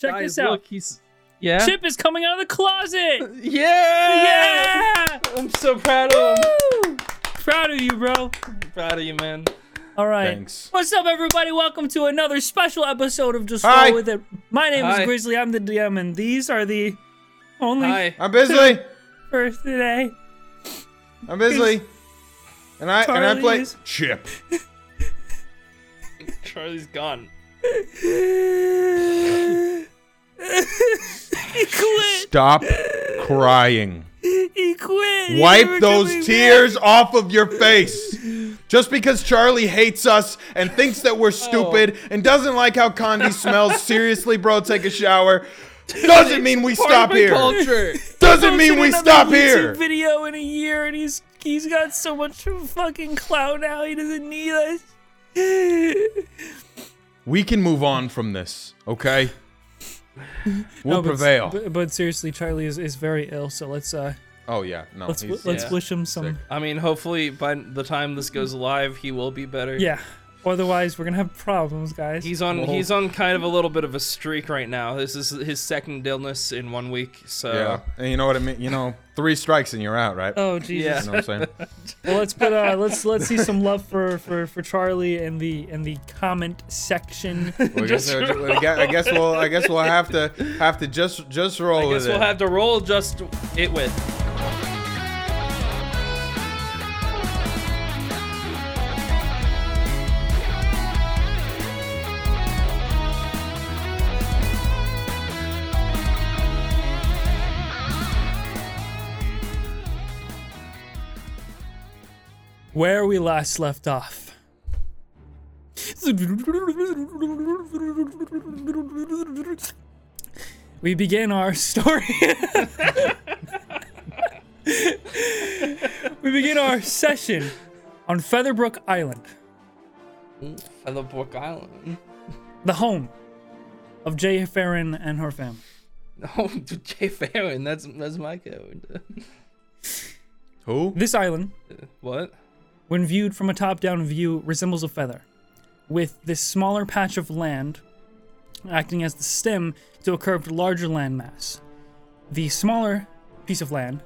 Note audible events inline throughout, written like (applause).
Check Guys, this out. Look, he's yeah. Chip is coming out of the closet. (laughs) Yeah. Yeah! I'm so proud of him. Woo! Proud of you, bro. proud of you, man. All right. Thanks. What's up, everybody? Welcome to another special episode of Just Hi. Roll With It. My name Hi. is Grizzly. I'm the DM, and these are the only Hi. I'm Bisley. (laughs) for today. I'm Bisley. And I and I play Chip. Charlie's gone. (laughs) (laughs) he quit. Stop crying. He quit. Wipe those back. tears off of your face. Just because Charlie hates us and thinks that we're oh. stupid and doesn't like how Condi smells, (laughs) seriously, bro, take a shower. Doesn't mean we stop here. Culture. (laughs) Doesn't mean we stop YouTube here. Video in a year, and he's he's got so much fucking clout now. He doesn't need us. We can move on from this, okay? (laughs) We'll No, but- prevail. But, but seriously, Charlie is, is very ill, so let's uh oh yeah, no. let's let's yeah. wish him some. Sick. I mean, hopefully by the time this goes live, he will be better. Yeah. Otherwise, we're gonna have problems, guys. He's on. Well- He's on kind of a little bit of a streak right now. This is his second illness in one week. So yeah. And you know what I mean? You know, three strikes and you're out, right? oh Jesus. Yeah. You know what I'm saying? (laughs) Well, let's put uh let's let's see some love for for for Charlie in the in the comment section. Well, I, guess, I (laughs) guess- I guess we'll I guess we'll have to have to just just roll I with guess it. we'll have to roll just it with. Where we last left off. We begin our story. we begin our session on Featherbrook Island, Featherbrook Island. the home of Jay Farron and her family. (laughs) The home Oh, Jay Farron. That's that's my character. Who? This island, What? When viewed from a top down view, resembles a feather, with this smaller patch of land acting as the stem to a curved larger landmass. The smaller piece of land,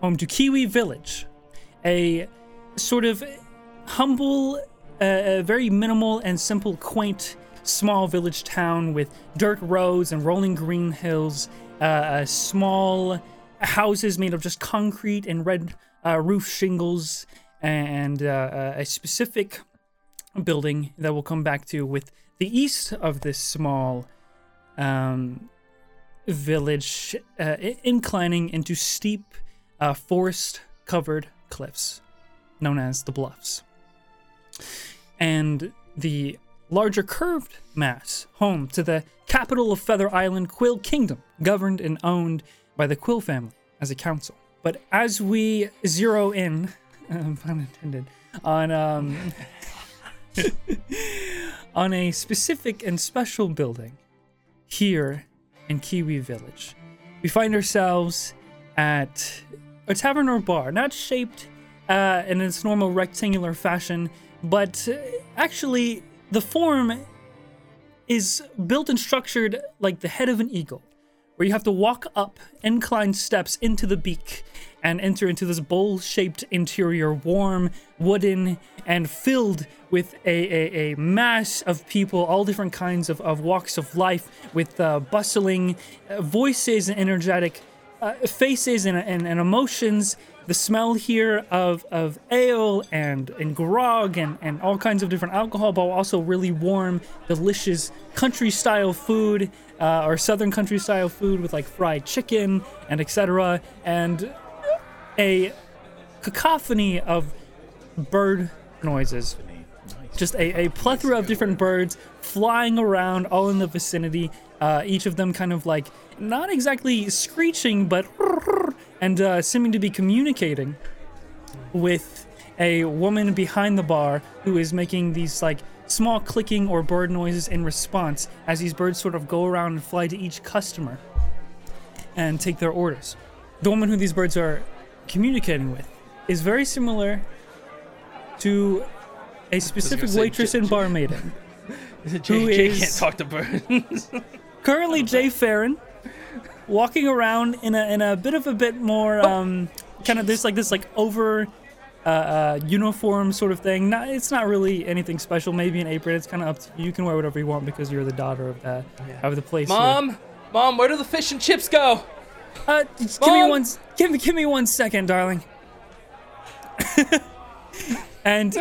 home to Kiwi Village, a sort of humble, uh, uh, very minimal and simple, quaint, small village town with dirt roads and rolling green hills, uh, uh, small houses made of just concrete and red uh, roof shingles, and uh, uh, a specific building that we'll come back to with the east of this small um, village uh, inclining into steep uh, forest covered cliffs known as the bluffs. And the larger curved mass home to the capital of feather island quill kingdom governed and owned by the quill family as a council. But as we zero in (laughs) pun intended on um, (laughs) on a specific and special building here in Kiwi Village. We find ourselves at a tavern or bar, not shaped uh, in its normal rectangular fashion, but uh, actually the form is built and structured like the head of an eagle, where you have to walk up inclined steps into the beak and enter into this bowl shaped interior, warm, wooden, and filled with a, a, a mass of people, all different kinds of, of walks of life, with uh, bustling uh, voices and energetic uh, faces and, and, and emotions. The smell here of, of ale and, and grog and, and all kinds of different alcohol, but also really warm, delicious country style food uh, or southern country style food with like fried chicken and etc. And a cacophony of bird noises. Just a, a plethora of different birds flying around all in the vicinity. Uh, each of them kind of like not exactly screeching, but (laughs) and uh, seeming to be communicating with a woman behind the bar who is making these like small clicking or bird noises in response as these birds sort of go around and fly to each customer and take their orders. The woman who these birds are communicating with is very similar to a specific waitress J- and (laughs) J- barmaiden. Jay, Jay is- can't talk to birds. (laughs) currently Jay Farron, walking around in a in a bit of a bit more um, kind of this like this like over uh, uh, uniform sort of thing. Not, it's not really anything special. Maybe an apron. It's kind of up to you. You can wear whatever you want because you're the daughter of the of the place. here. Mom, mom, where do the fish and chips go? Uh, give me one. Give me, give me one second, darling. (laughs) and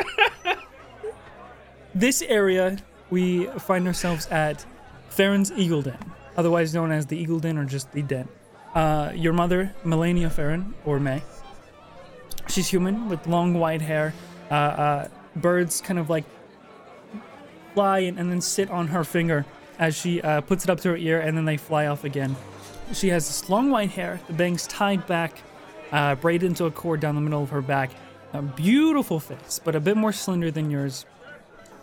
this area, we find ourselves at Farron's Eagle Den, otherwise known as the Eagle Den or just the Den. Uh, your mother, Melania Farron, or May, she's human with long white hair. Uh, uh, birds kind of like fly and, and then sit on her finger as she uh, puts it up to her ear, and then they fly off again. She has this long white hair, the bangs tied back, uh, braided into a cord down the middle of her back. A beautiful face, but a bit more slender than yours.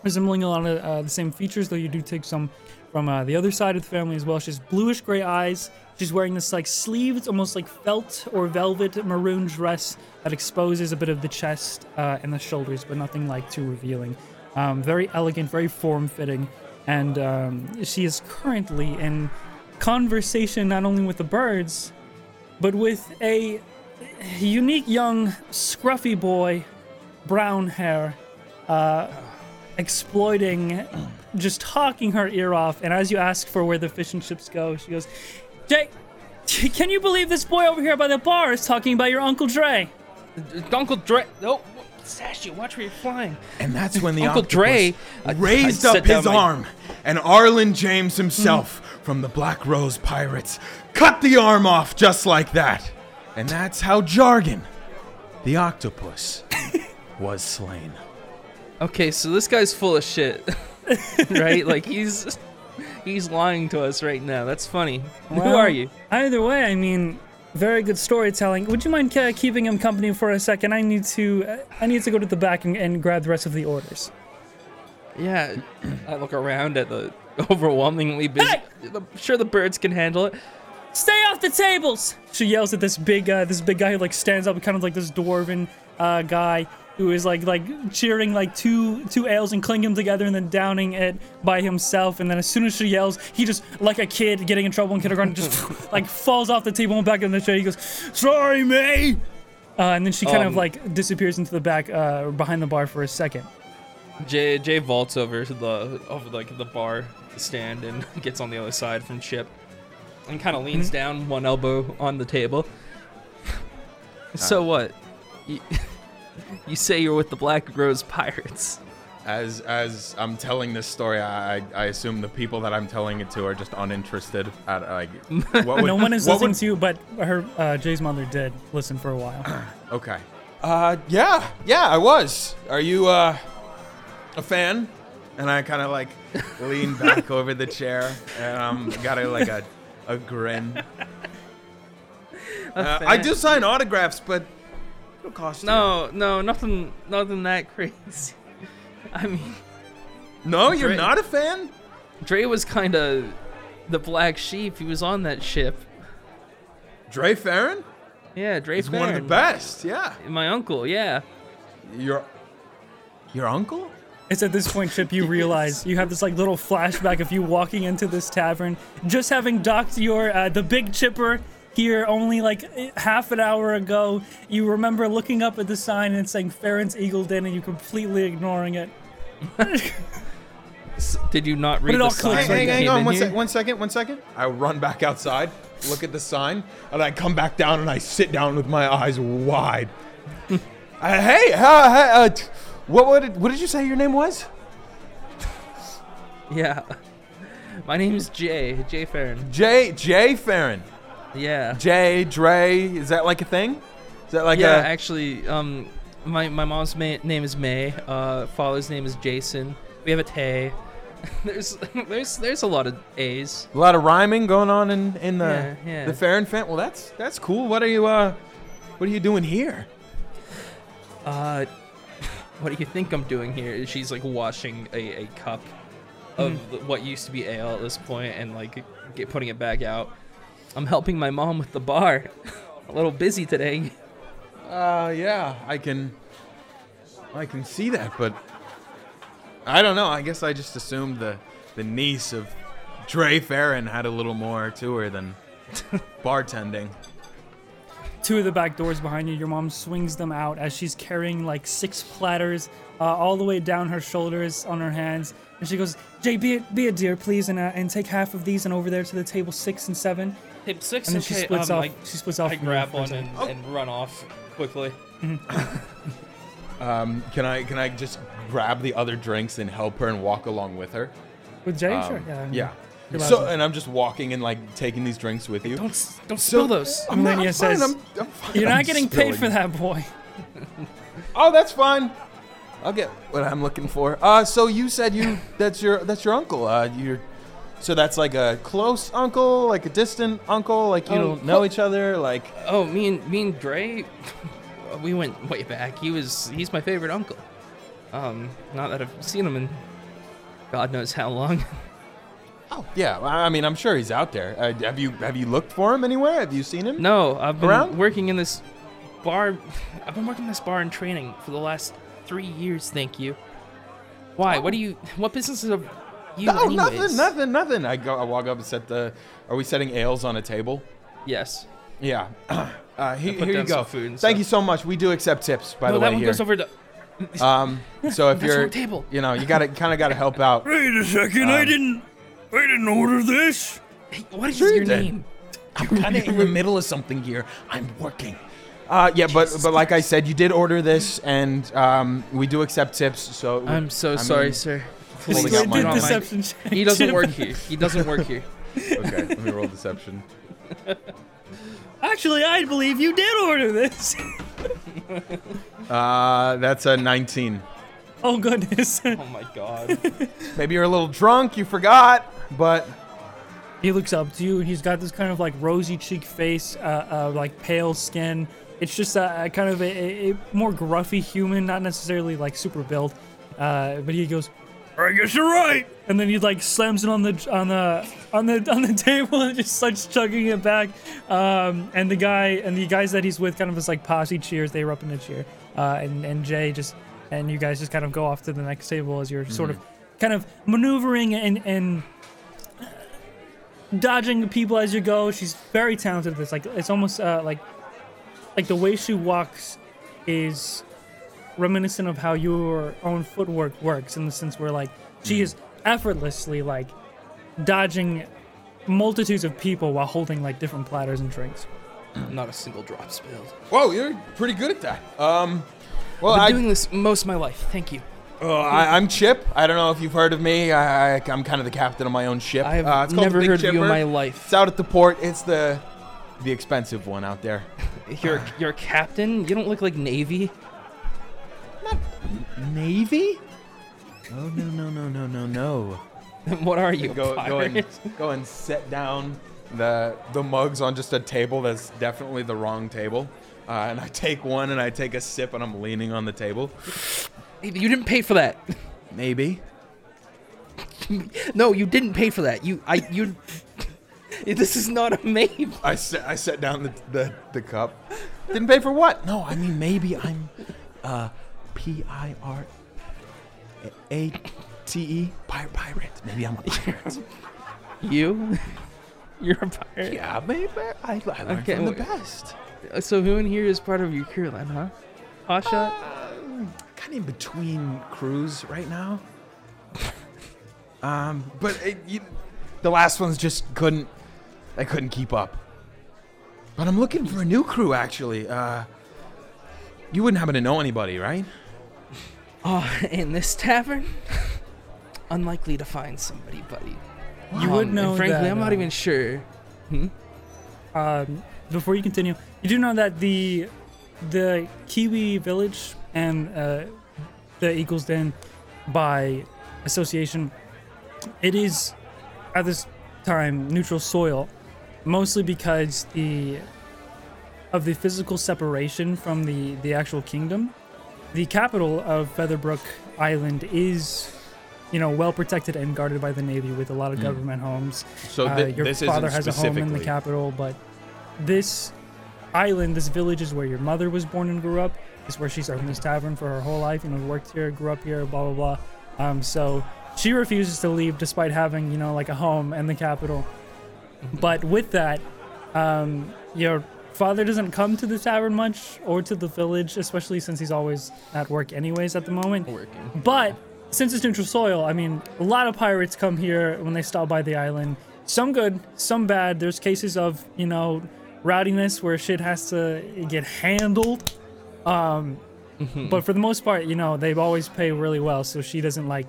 Resembling a lot of uh, the same features, though you do take some from uh, the other side of the family as well. She has bluish gray eyes. She's wearing this like sleeved, almost like felt or velvet maroon dress that exposes a bit of the chest uh, and the shoulders, but nothing like too revealing. Um, very elegant, very form fitting. And um, she is currently in conversation not only with the birds, but with a unique young scruffy boy, brown hair, uh, exploiting, just talking her ear off. And as you ask for where the fish and chips go, she goes, Jay, can you believe this boy over here by the bar is talking about your Uncle Dre? Uncle Dre. Oh, Sash, watch where you're flying. And that's when the Uncle octopus Dre, uh, raised I up his my- arm, and Arlen James himself from the Black Rose Pirates cut the arm off just like that. And that's how Jargon, the octopus, (laughs) was slain. Okay, so this guy's full of shit, (laughs) right? Like he's he's lying to us right now. That's funny. Who are you? Either way, I mean, very good storytelling. Would you mind uh, keeping him company for a second? I need to, uh, I need to go to the back and, and grab the rest of the orders. Yeah, I look around at the (laughs) overwhelmingly busy. Hey! I'm sure the birds can handle it. Stay off the tables! She yells at this big, uh, this big guy who like stands up, kind of like this dwarven uh, guy who is like like cheering like two two ales and clinking them together and then downing it by himself. And then as soon as she yells, he just like a kid getting in trouble in kindergarten, just (laughs) like falls off the table and back in the chair. He goes, "Sorry, me." Uh, and then she kind of Um, like disappears into the back uh, behind the bar for a second. Jay Jay vaults over the over like the bar stand and (laughs) gets on the other side from Chip, and kind of leans down, one elbow on the table. (laughs) so what? You, (laughs) you say you're with the Black Rose Pirates? As as I'm telling this story, I I, I assume the people that I'm telling it to are just uninterested. At like, (laughs) what would, no one is what listening would- to you, but her uh, Jay's mother did listen for a while. (clears throat) Okay. Uh, yeah, yeah, I was. Are you uh a fan? And I kind of like (laughs) lean back over the chair, and um, got a like a a grin. Uh, I do sign autographs, but it'll cost you. No, no, nothing, nothing that crazy. (laughs) I mean, no, you're not a fan. Dre was kind of the black sheep. He was on that ship. Dre Farron Yeah, Dre. is one of the best. Yeah, My uncle. Yeah. your your uncle. It's at this point, Chip, you (laughs) realize you have this like little flashback of you walking into this tavern, just having docked your uh, the big chipper here only like half an hour ago. You remember looking up at the sign and saying Farron's Eagle Den, and you completely ignoring it. (laughs) Did you not read it the sign? clicks when right Hang, hang on one, here? sec- one second, one second. I run back outside, look at the sign, and I come back down and I sit down with my eyes wide. (laughs) uh, hey, uh, hey, uh, t- what, what, did, what did you say your name was? (laughs) Yeah. My name's Jay. Jay Farron. Jay Jay Farron. Yeah. Jay Dre. Is that like a thing? Is that like a yeah, a? actually, um, my my mom's ma- name is May. Uh, father's name is Jason. We have a Tay. (laughs) there's (laughs) there's there's a lot of A's. A lot of rhyming going on in in the Yeah, yeah. the Farron fan. Well, that's that's cool. What are you uh, what are you doing here? Uh, (laughs) what do you think I'm doing here? She's like washing a, a cup of the- what used to be ale at this point and like get, putting it back out. I'm helping my mom with the bar. a little busy today. Uh, yeah, I can, I can see that, but I don't know. I guess I just assumed the the niece of Dre Farron had a little more to her than (laughs) bartending. two of the back doors behind you. Your mom swings them out as she's carrying like six platters uh, all the way down her shoulders on her hands. And she goes, Jay, be a, be a dear, please, and, uh, and take half of these and over there to the table six and seven. Hey, six. And then okay, she splits um, off. I, she splits off. I grab one a one second. and, and run off quickly. (laughs) Um, can I can I just grab the other drinks and help her and walk along with her? With Jay, Um, sure. Yeah. Yeah. So and I'm just walking and like taking these drinks with you. Don't s- don't So- spill those. I'm not- I'm Melania fine, I'm- I'm fine. You're not I'm getting paid for that, boy. (laughs) Oh, that's fine. I'll get what I'm looking for. Uh, so you said you that's your that's your uncle. Uh, you're so that's like a close uncle, like a distant uncle, like you Oh, don't know each other, like Oh, me and me and Dre, (laughs) we went way back. He was he's my favorite uncle. Um, not that I've seen him in God knows how long. (laughs) oh yeah. I mean, I'm sure he's out there. Uh, have you have you looked for him anywhere? Have you seen him? No, I've been Around? working in this bar. I've been working in this bar in training for the last three years. Thank you. Why? What do you? What business is of you? No, anyways? nothing, nothing, nothing. I go, I walk up and set the. Are we setting ales on a table? Yes. Yeah. (clears throat) Uh, he, here you go. food Thank stuff. you so much. We do accept tips, by no, the that way. one here. goes over to. (laughs) Um, so if (laughs) That's you're, our table. you know, you gotta kind of gotta help out. (laughs) Wait a second. I didn't. I didn't order this. Hey, what is Sure your did. name? I'm kind of in the middle of something here. I'm working. Uh, yeah, but but like I said, you did order this, and um, we do accept tips. So I'm so I sorry, mean- sir. Holding out my do do not hand. mind. deception check. He doesn't work here. He doesn't work here. (laughs) Okay, let me roll deception. Actually, I believe you did order this. Uh, that's a 19. oh goodness. (laughs) Oh my god. (laughs) Maybe you're a little drunk, you forgot, but He looks up to you. He's got this kind of like rosy cheek face, uh, uh, like pale skin. It's just a, a kind of a, a, a more gruffy human, not necessarily like super built. Uh, but he goes, "I guess you're right." And then he like slams it on the on the on the on the (laughs) table and just starts chugging it back. Um, and the guy and the guys that he's with kind of just like posse cheers. They erupt in a cheer. Uh, and and Jay just and you guys just kind of go off to the next table as you're sort of kind of maneuvering and and dodging people as you go. She's very talented at this. Like it's almost uh, like like the way she walks is reminiscent of how your own footwork works in the sense where like she is effortlessly like dodging multitudes of people while holding like different platters and drinks. (clears throat) Not a single drop spilled. whoa, you're pretty good at that. Um, well, I've I, been doing this most of my life. Thank you. uh, I I'm Chip. I don't know if you've heard of me. I, I I'm kind of the captain of my own ship. I have uh, it's called the never Big heard of you in my life. It's out at the port. It's the the expensive one out there. You're (sighs) you're a captain. You don't look like Navy. Navy? Oh no no no no no no. (laughs) what are you? a go go and go and set down the the mugs on just a table that's definitely the wrong table. Uh, and I take one and I take a sip and I'm leaning on the table. You didn't pay for that. Maybe. (laughs) No, you didn't pay for that. You I you. (laughs) this is not a made. I set I set down the, the, the cup. Didn't pay for what? No, I mean maybe I'm uh P I R A T E pirate pirate. Maybe I'm a pirate. (laughs) You. (laughs) You're a pirate. yeah, maybe I, I learned Okay, from the best. So who in here is part of your crew then, huh? Pasha. kind of in between crews right now. (laughs) um, but it, you, the last ones just couldn't. I couldn't keep up. But I'm looking for a new crew actually. Uh, you wouldn't happen to know anybody, right? Oh, in this tavern? (laughs) Unlikely to find somebody, buddy. You would Um, know frankly, that, I'm not uh, even sure. Hmm? Um, before you continue, you do know that the the Kiwi village and uh, the Eagles Den, by association, it is at this time neutral soil, mostly because the of the physical separation from the the actual kingdom. The capital of Featherbrook Island is, you know, well protected and guarded by the navy with a lot of Mm. government homes. So Uh, thi- your father has a home in the capital, but this island, this village, is where your mother was born and grew up. It's where she's opened this tavern for her whole life. You know, worked here, grew up here, blah blah blah. Um, so she refuses to leave despite having you know like a home in the capital. But with that, um, your father doesn't come to the tavern much or to the village, especially since he's always at work anyways at the moment. Working. But since it's neutral soil, I mean, a lot of pirates come here when they stop by the island. Some good, some bad. There's cases of, you know, rowdiness where shit has to get handled. Um, (laughs) but for the most part, you know, they always pay really well. So she doesn't like,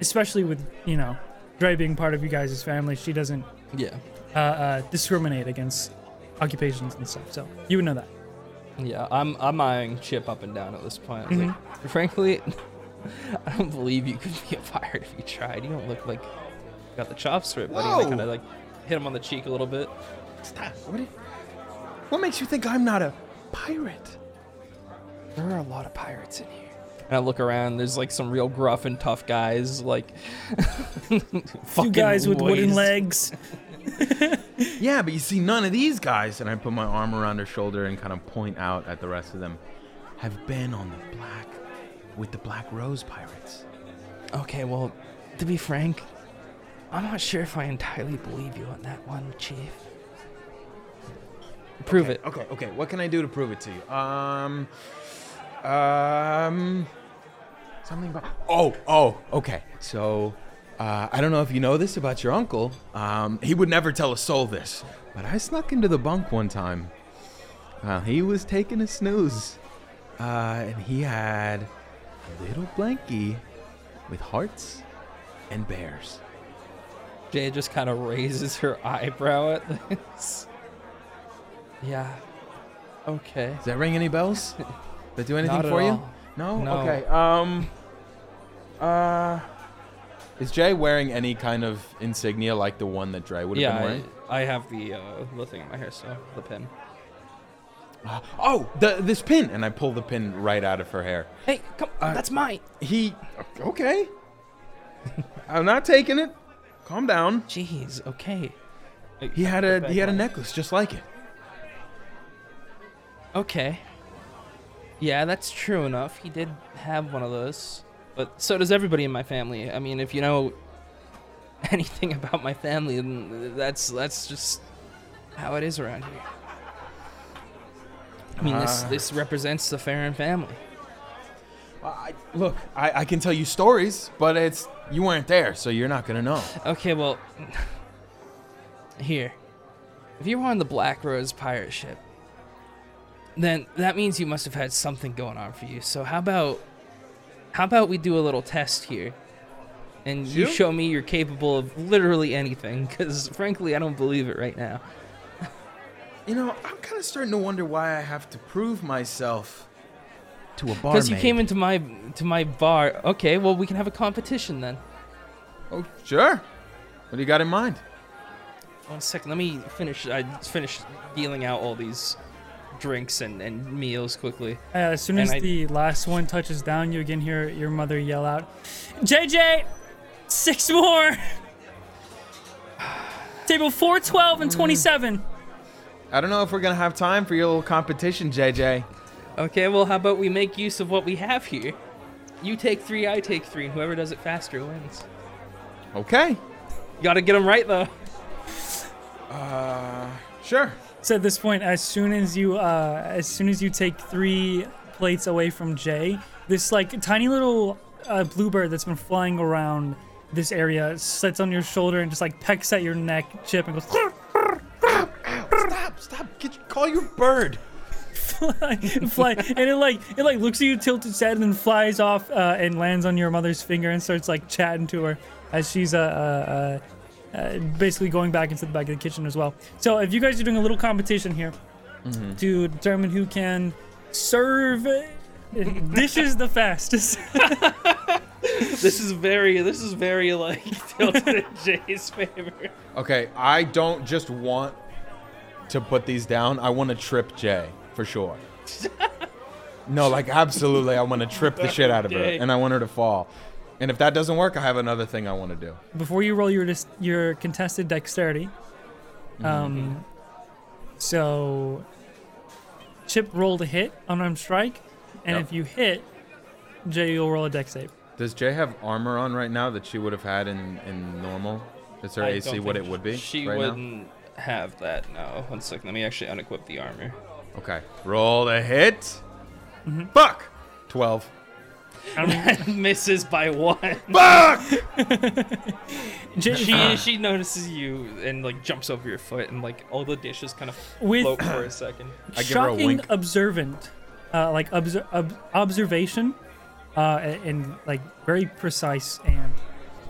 especially with, you know, Dre being part of you guys' family, she doesn't Yeah. uh, uh, discriminate against occupations and stuff. So you would know that. Yeah, I'm I'm eyeing Chip up and down at this point. Mm-hmm. like, frankly, (laughs) I don't believe you could be a pirate if you tried. You don't look like you got the chops for it, buddy. And Whoa. I kind of like hit him on the cheek a little bit. Stop. What, you- what makes you think I'm not a pirate? There are a lot of pirates in here. And I look around. There's like some real gruff and tough guys, like (laughs) Two guys with wooden legs. (laughs) Yeah, but you see, none of these guys, and I put my arm around her shoulder and kind of point out at the rest of them, have been on the black, with the Black Rose pirates. Okay, well, to be frank, I'm not sure if I entirely believe you on that one, Chief. Prove it. Okay, okay. What can I do to prove it to you? Um, um, something about. Oh, oh, okay. So, uh, I don't know if you know this about your uncle. Um, he would never tell a soul this, but I snuck into the bunk one time. While he was taking a snooze, uh, and he had a little blankie with hearts and bears. Jay just kind of raises her eyebrow at this. Yeah. Okay. Does that ring any bells? Does (laughs) that do anything for you? No? No. Okay. Um uh is Jay wearing any kind of insignia like the one that Dre would have been Yeah, wearing? I, I have the uh, the thing in my hair, so the pin. Uh, (gasps) oh, the this pin and I pull the pin right out of her hair. Hey, come, Uh, that's mine. He okay. (laughs) I'm not taking it. Calm down. Jeez. Okay. He had a he had a necklace just like it. Okay. Yeah, that's true enough. He did have one of those. But so does everybody in my family. I mean, if you know (laughs) anything about my family, then that's that's just how it is around here. I mean, this Ah. this represents the Farron family. I, look, I, I can tell you stories, but it's you weren't there, so you're not gonna know. Okay, well, (laughs) here. If you were on the Black Rose pirate ship, then that means you must have had something going on for you. So how about how about we do a little test here? And you Sure. show me you're capable of literally anything cuz frankly, I don't believe it right now. You know, I'm kind of starting to wonder why I have to prove myself to a bar. Cuz you came into my to my bar. Okay, well, we can have a competition then. Oh, sure. What do you got in mind? One second, let me finish I finished dealing out all these drinks and, and meals quickly. Uh, as soon And as I- the last one touches down, you again hear your mother yell out, JJ, six more! (sighs) Table 412 and 27. I don't know if we're gonna have time for your little competition, JJ. Okay, well, how about we make use of what we have here? You take three, I take three, and whoever does it faster wins. Okay. You gotta get them right, though. Uh, sure. So at this point, as soon as you uh, as soon as you take three plates away from Jay, this like tiny little uh, bluebird that's been flying around this area sits on your shoulder and just like pecks at your neck, Chip, and goes (laughs) Stop, stop. Get, call your bird. fly, fly, and it like it like looks at you, tilts its head, and then flies off uh, and lands on your mother's finger and starts like chatting to her as she's uh, uh, uh, uh, basically going back into the back of the kitchen as well. So if you guys are doing a little competition here to determine who can serve (laughs) dishes the fastest. (laughs) This is very, this is very, like, (laughs) tilted in Jay's favor. Okay, I don't just want to put these down. I want to trip Jay for sure. no, like absolutely, I want to trip the shit out of her, and I want her to fall. And if that doesn't work, I have another thing I want to do. Before you roll your dis- your contested dexterity, um, so Chip rolled a hit unarmed strike, and Yep. if you hit, Jay, you'll roll a dex save. Does Jay have armor on right now that she would have had in, in normal? Is her I AC what it would be? She right wouldn't have that. No. One second. Let me actually unequip the armor. Okay. Roll the hit. Mm-hmm. Fuck. 12. (laughs) Misses by one. Fuck! J- (laughs) she she notices you and like jumps over your foot and like all the dishes kind of With- float for (clears throat) a second. I give her a shocking wink. observant, uh, like obser- ob- observation, uh, and, and like very precise and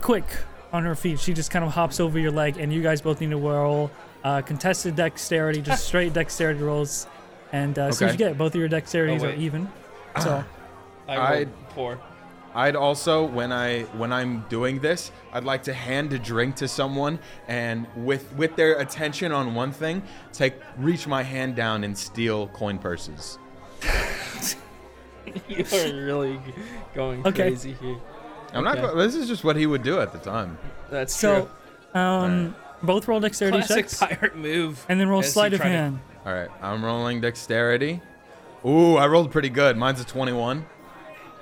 quick on her feet. She just kind of hops over your leg, and you guys both need to roll uh, contested dexterity, just (gasps) straight dexterity rolls. And uh, as soon as Okay. you get it, both of your dexterities Oh, are wait. even. So I I- rolled four. I'd also, when I when I'm doing this, I'd like to hand a drink to someone, and with with their attention on one thing, take reach my hand down and steal coin purses. (laughs) you are really going Okay. crazy here. I'm not. Okay. go- This is just what he would do at the time. That's so true. um, both roll dexterity Classic checks, pirate move. and then roll as sleight of try to- hand. All right, I'm rolling dexterity. Ooh, I rolled pretty good. Mine's a 21,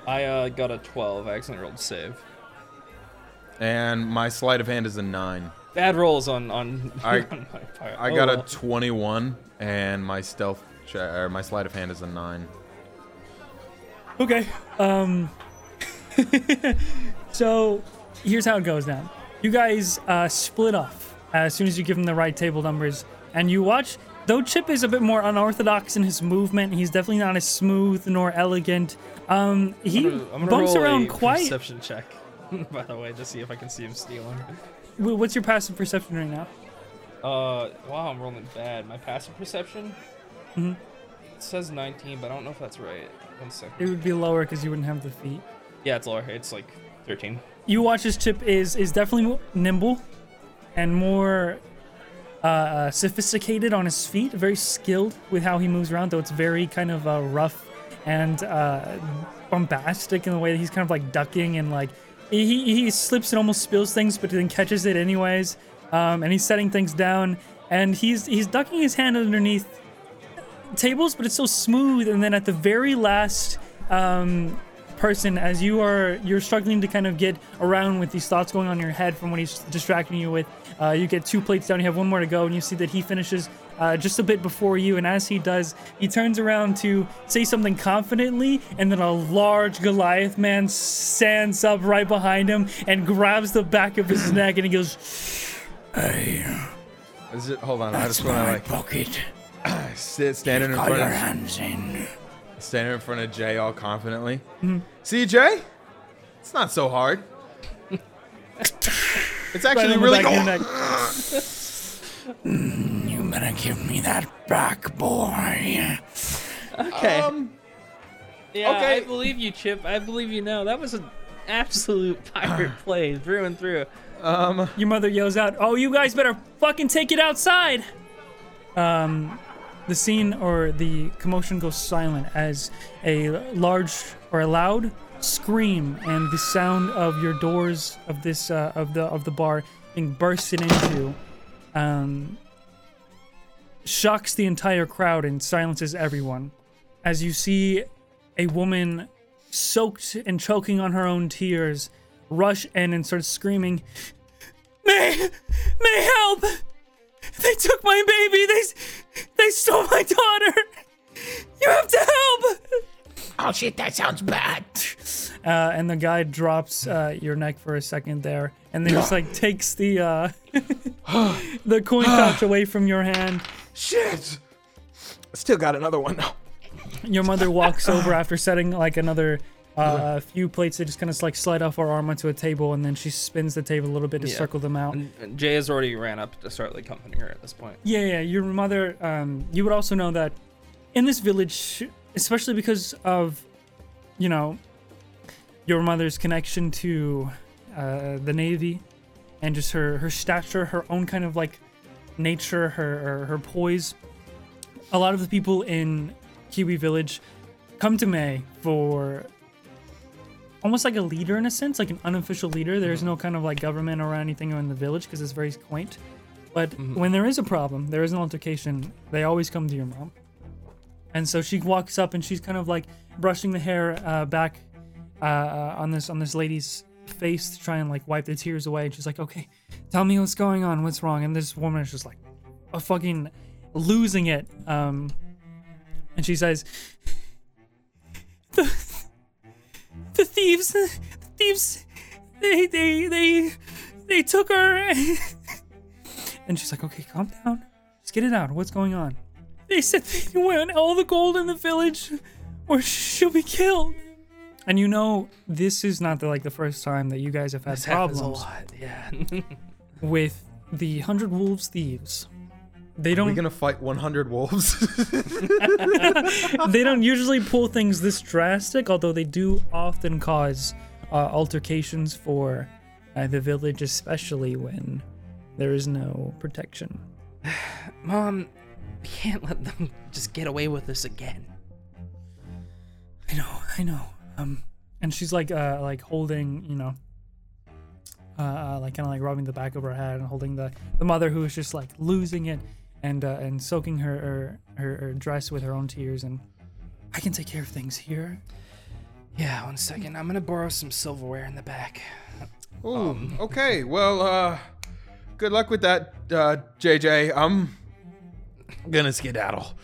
I uh, got a 12. I accidentally rolled save. and my sleight of hand is a nine. Bad rolls on on. (laughs) I- on my pirate. I Oh, got well. a 21, and my stealth che- or my sleight of hand is a nine. Okay. Um. (laughs) so here's how it goes now. You guys uh, split off as soon as you give them the right table numbers, and you watch. Though Chip is a bit more unorthodox in his movement, he's definitely not as smooth nor elegant. Um, he I'm gonna, I'm gonna bumps around a quite. Perception check. (laughs) By the way, to see if I can see him stealing. What's your passive perception right now? Uh, wow, I'm rolling bad. My passive perception. Mhm. It says 19, but I don't know if that's right. One It would be lower because you wouldn't have the feet. Yeah, it's lower. It's like 13. You watch as Chip is is definitely nimble and more uh, uh, sophisticated on his feet, very skilled with how he moves around. Though it's very kind of uh, rough and uh, bombastic in the way that he's kind of like ducking and like he he slips and almost spills things, but then catches it anyways. Um, and he's setting things down, and he's he's ducking his hand underneath tables, but it's so smooth. And then at the very last um, person, as you are you're struggling to kind of get around with these thoughts going on in your head from what he's distracting you with, uh, you get two plates down. You have one more to go, and you see that he finishes. Uh, just a bit before you, and as he does, he turns around to say something confidently, and then a large Goliath man stands up right behind him and grabs the back of his neck, and he goes, "Hey, Is it? Hold on. I just want to like pocket. (clears throat) sit standing in front your of hands in. standing in front of Jay all confidently. Mm-hmm. See, Jay, it's not so hard. (laughs) it's actually on the really back cool. your neck. You better give me that back, boy. Okay. Um, yeah, okay. I believe you, Chip. I believe you know. That was an absolute (laughs) pirate (sighs) play through and through. um, Your mother yells out, "Oh, you guys better fucking take it outside!" Um, the scene or the commotion goes silent as a large or a loud scream and the sound of your doors of this uh, of the of the bar being bursted into um, shocks the entire crowd and silences everyone as you see a woman soaked and choking on her own tears rush in and start screaming May, May help! They took my baby. They, they stole my daughter. You have to help. Oh shit, that sounds bad. Uh, and the guy drops uh, your neck for a second there, and then just like (gasps) takes the uh, (gasps) the coin pouch (gasps) away from your hand. shit. Still got another one. Though. Your mother (laughs) walks over after setting like another uh, few plates. They just kind of like slide off her arm onto a table, and then she spins the table a little bit to Yeah. circle them out. And, and Jay has already ran up to start like comforting her at this point. Yeah, yeah. Your mother. Um, you would also know that in this village, especially because of, you know, your mother's connection to uh, the navy, and just her her stature, her own kind of like nature, her her, her poise. A lot of the people in Kiwi Village come to May for almost like a leader in a sense, like an unofficial leader. There's no kind of like government or anything in the village because it's very quaint. But when there is a problem, there is an altercation, they always come to your mom. And so she walks up and she's kind of like brushing the hair uh, back uh, uh, on this on this lady's face to try and like wipe the tears away. And she's like, "Okay, tell me what's going on. What's wrong?" And this woman is just like, a fucking losing it. Um, and she says, "The the thieves, the thieves, they they they they took her." (laughs) and she's like, "Okay, calm down. Just get it out. What's going on?" They said they (laughs) want all the gold in the village, or she'll be killed. And you know, this is not the, like the first time that you guys have had This happens a problems lot. Yeah. (laughs) with the hundred wolves thieves. They Are we don't. gonna fight 100 wolves? (laughs) they don't usually pull things this drastic, although they do often cause uh, altercations for uh, the village, especially when there is no protection. (sighs) Mom, we (laughs) can't let them just get away with this again. I know, I know. Um, and she's like, uh, like holding, you know, uh, uh like kind of like rubbing the back of her head and holding the the mother who is just like losing it and uh, and soaking her her, her her dress with her own tears. And I can take care of things here. Yeah, one second. I'm gonna borrow some silverware in the back. Ooh, okay. Well, uh, good luck with that, uh, JJ. I'm gonna skedaddle.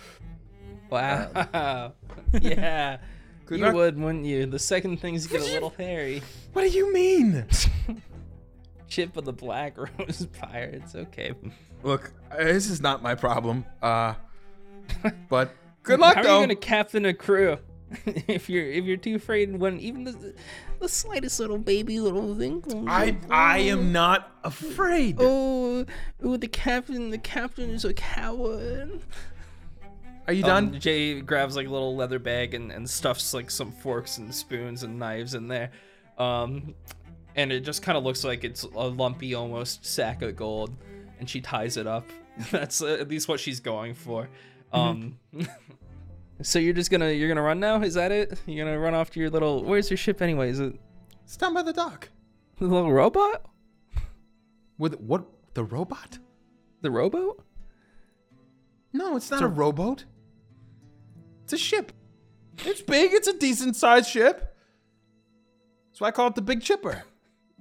Wow. (laughs) (laughs) yeah. Good you luck. would, wouldn't you? The second things get a little hairy. What do you mean? (laughs) Chip of the Black Rose Pirates. Okay. Look, uh, this is not my problem. Uh, but good luck How are you gonna captain a crew (laughs) if you're if you're too afraid when even the the slightest little baby little thing? I? I am not afraid. Oh, oh, the captain! The captain is a coward. Are you Um, done? Jay grabs like a little leather bag and, and stuffs like some forks and spoons and knives in there. Um, and it just kind of looks like it's a lumpy almost sack of gold. And she ties it up. (laughs) That's uh, at least what she's going for. Um, (laughs) so you're just gonna you're gonna run now? Is that it? You're gonna run off to your little? Where's your ship anyway? Is it It's down by the dock. (laughs) the little robot? With what? The robot? The rowboat? No, it's not a rowboat. It's a ship. It's big. It's a decent sized ship. That's why I call it the Big Chipper.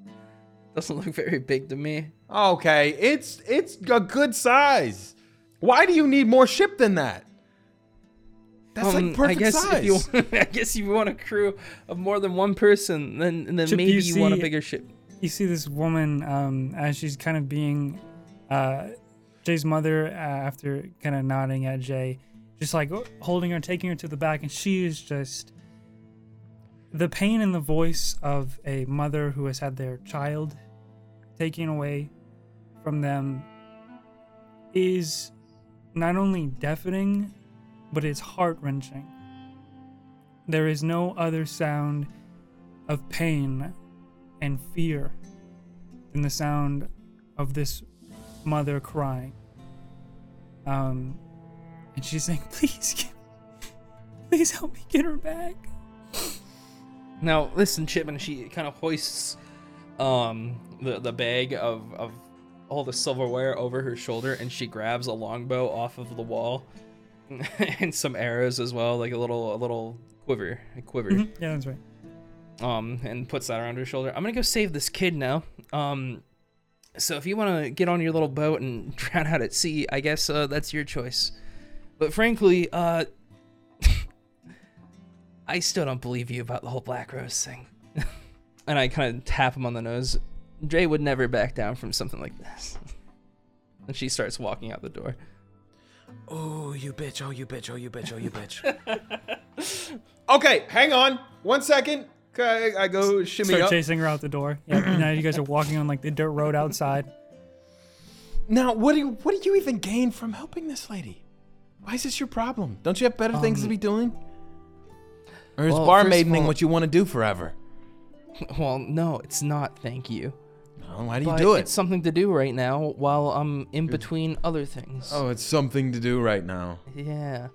(laughs) Doesn't look very big to me. Okay, it's it's a good size. Why do you need more ship than that? That's Um, like perfect I guess size. if you (laughs) I guess if you want a crew of more than one person, then then Chip, maybe you you, want a bigger ship. you see this woman um, as she's kind of being uh, Jay's mother uh, after kind of nodding at Jay, just like holding her, taking her to the back, and she is just the pain in the voice of a mother who has had their child taken away from them is not only deafening, but it's heart wrenching. There is no other sound of pain and fear than the sound of this mother crying. Um, and she's saying, (laughs) "Please, get, please help me get her back." Now listen, Chipman. She kind of hoists um the the bag of of all the silverware over her shoulder, and she grabs a longbow off of the wall (laughs) and some arrows as well, like a little a little quiver, a quiver. Yeah, that's right. um, and puts that around her shoulder. I'm gonna go save this kid now. Um, so if you want to get on your little boat and (laughs) drown out at sea, I guess uh, that's your choice. But frankly, uh, (laughs) I still don't believe you about the whole Black Rose thing. and I kind of tap him on the nose. Dre would never back down from something like this. and she starts walking out the door. Oh, you bitch! Oh, you bitch! Oh, you bitch! Oh, you bitch! (laughs) okay, hang on one second. Okay, I go shimmy Start up. chasing her out the door. Yeah, (clears throat) now you guys are walking on like the dirt road outside. Now, what do you what do you even gain from helping this lady? Why is this your problem? Don't you have better things to be um, doing? Or is well, barmaidening all- what you want to do forever? (laughs) Well, no, it's not. Thank you. Oh, why do you But do it? It's something to do right now while I'm in between other things. Oh, it's something to do right now. Yeah.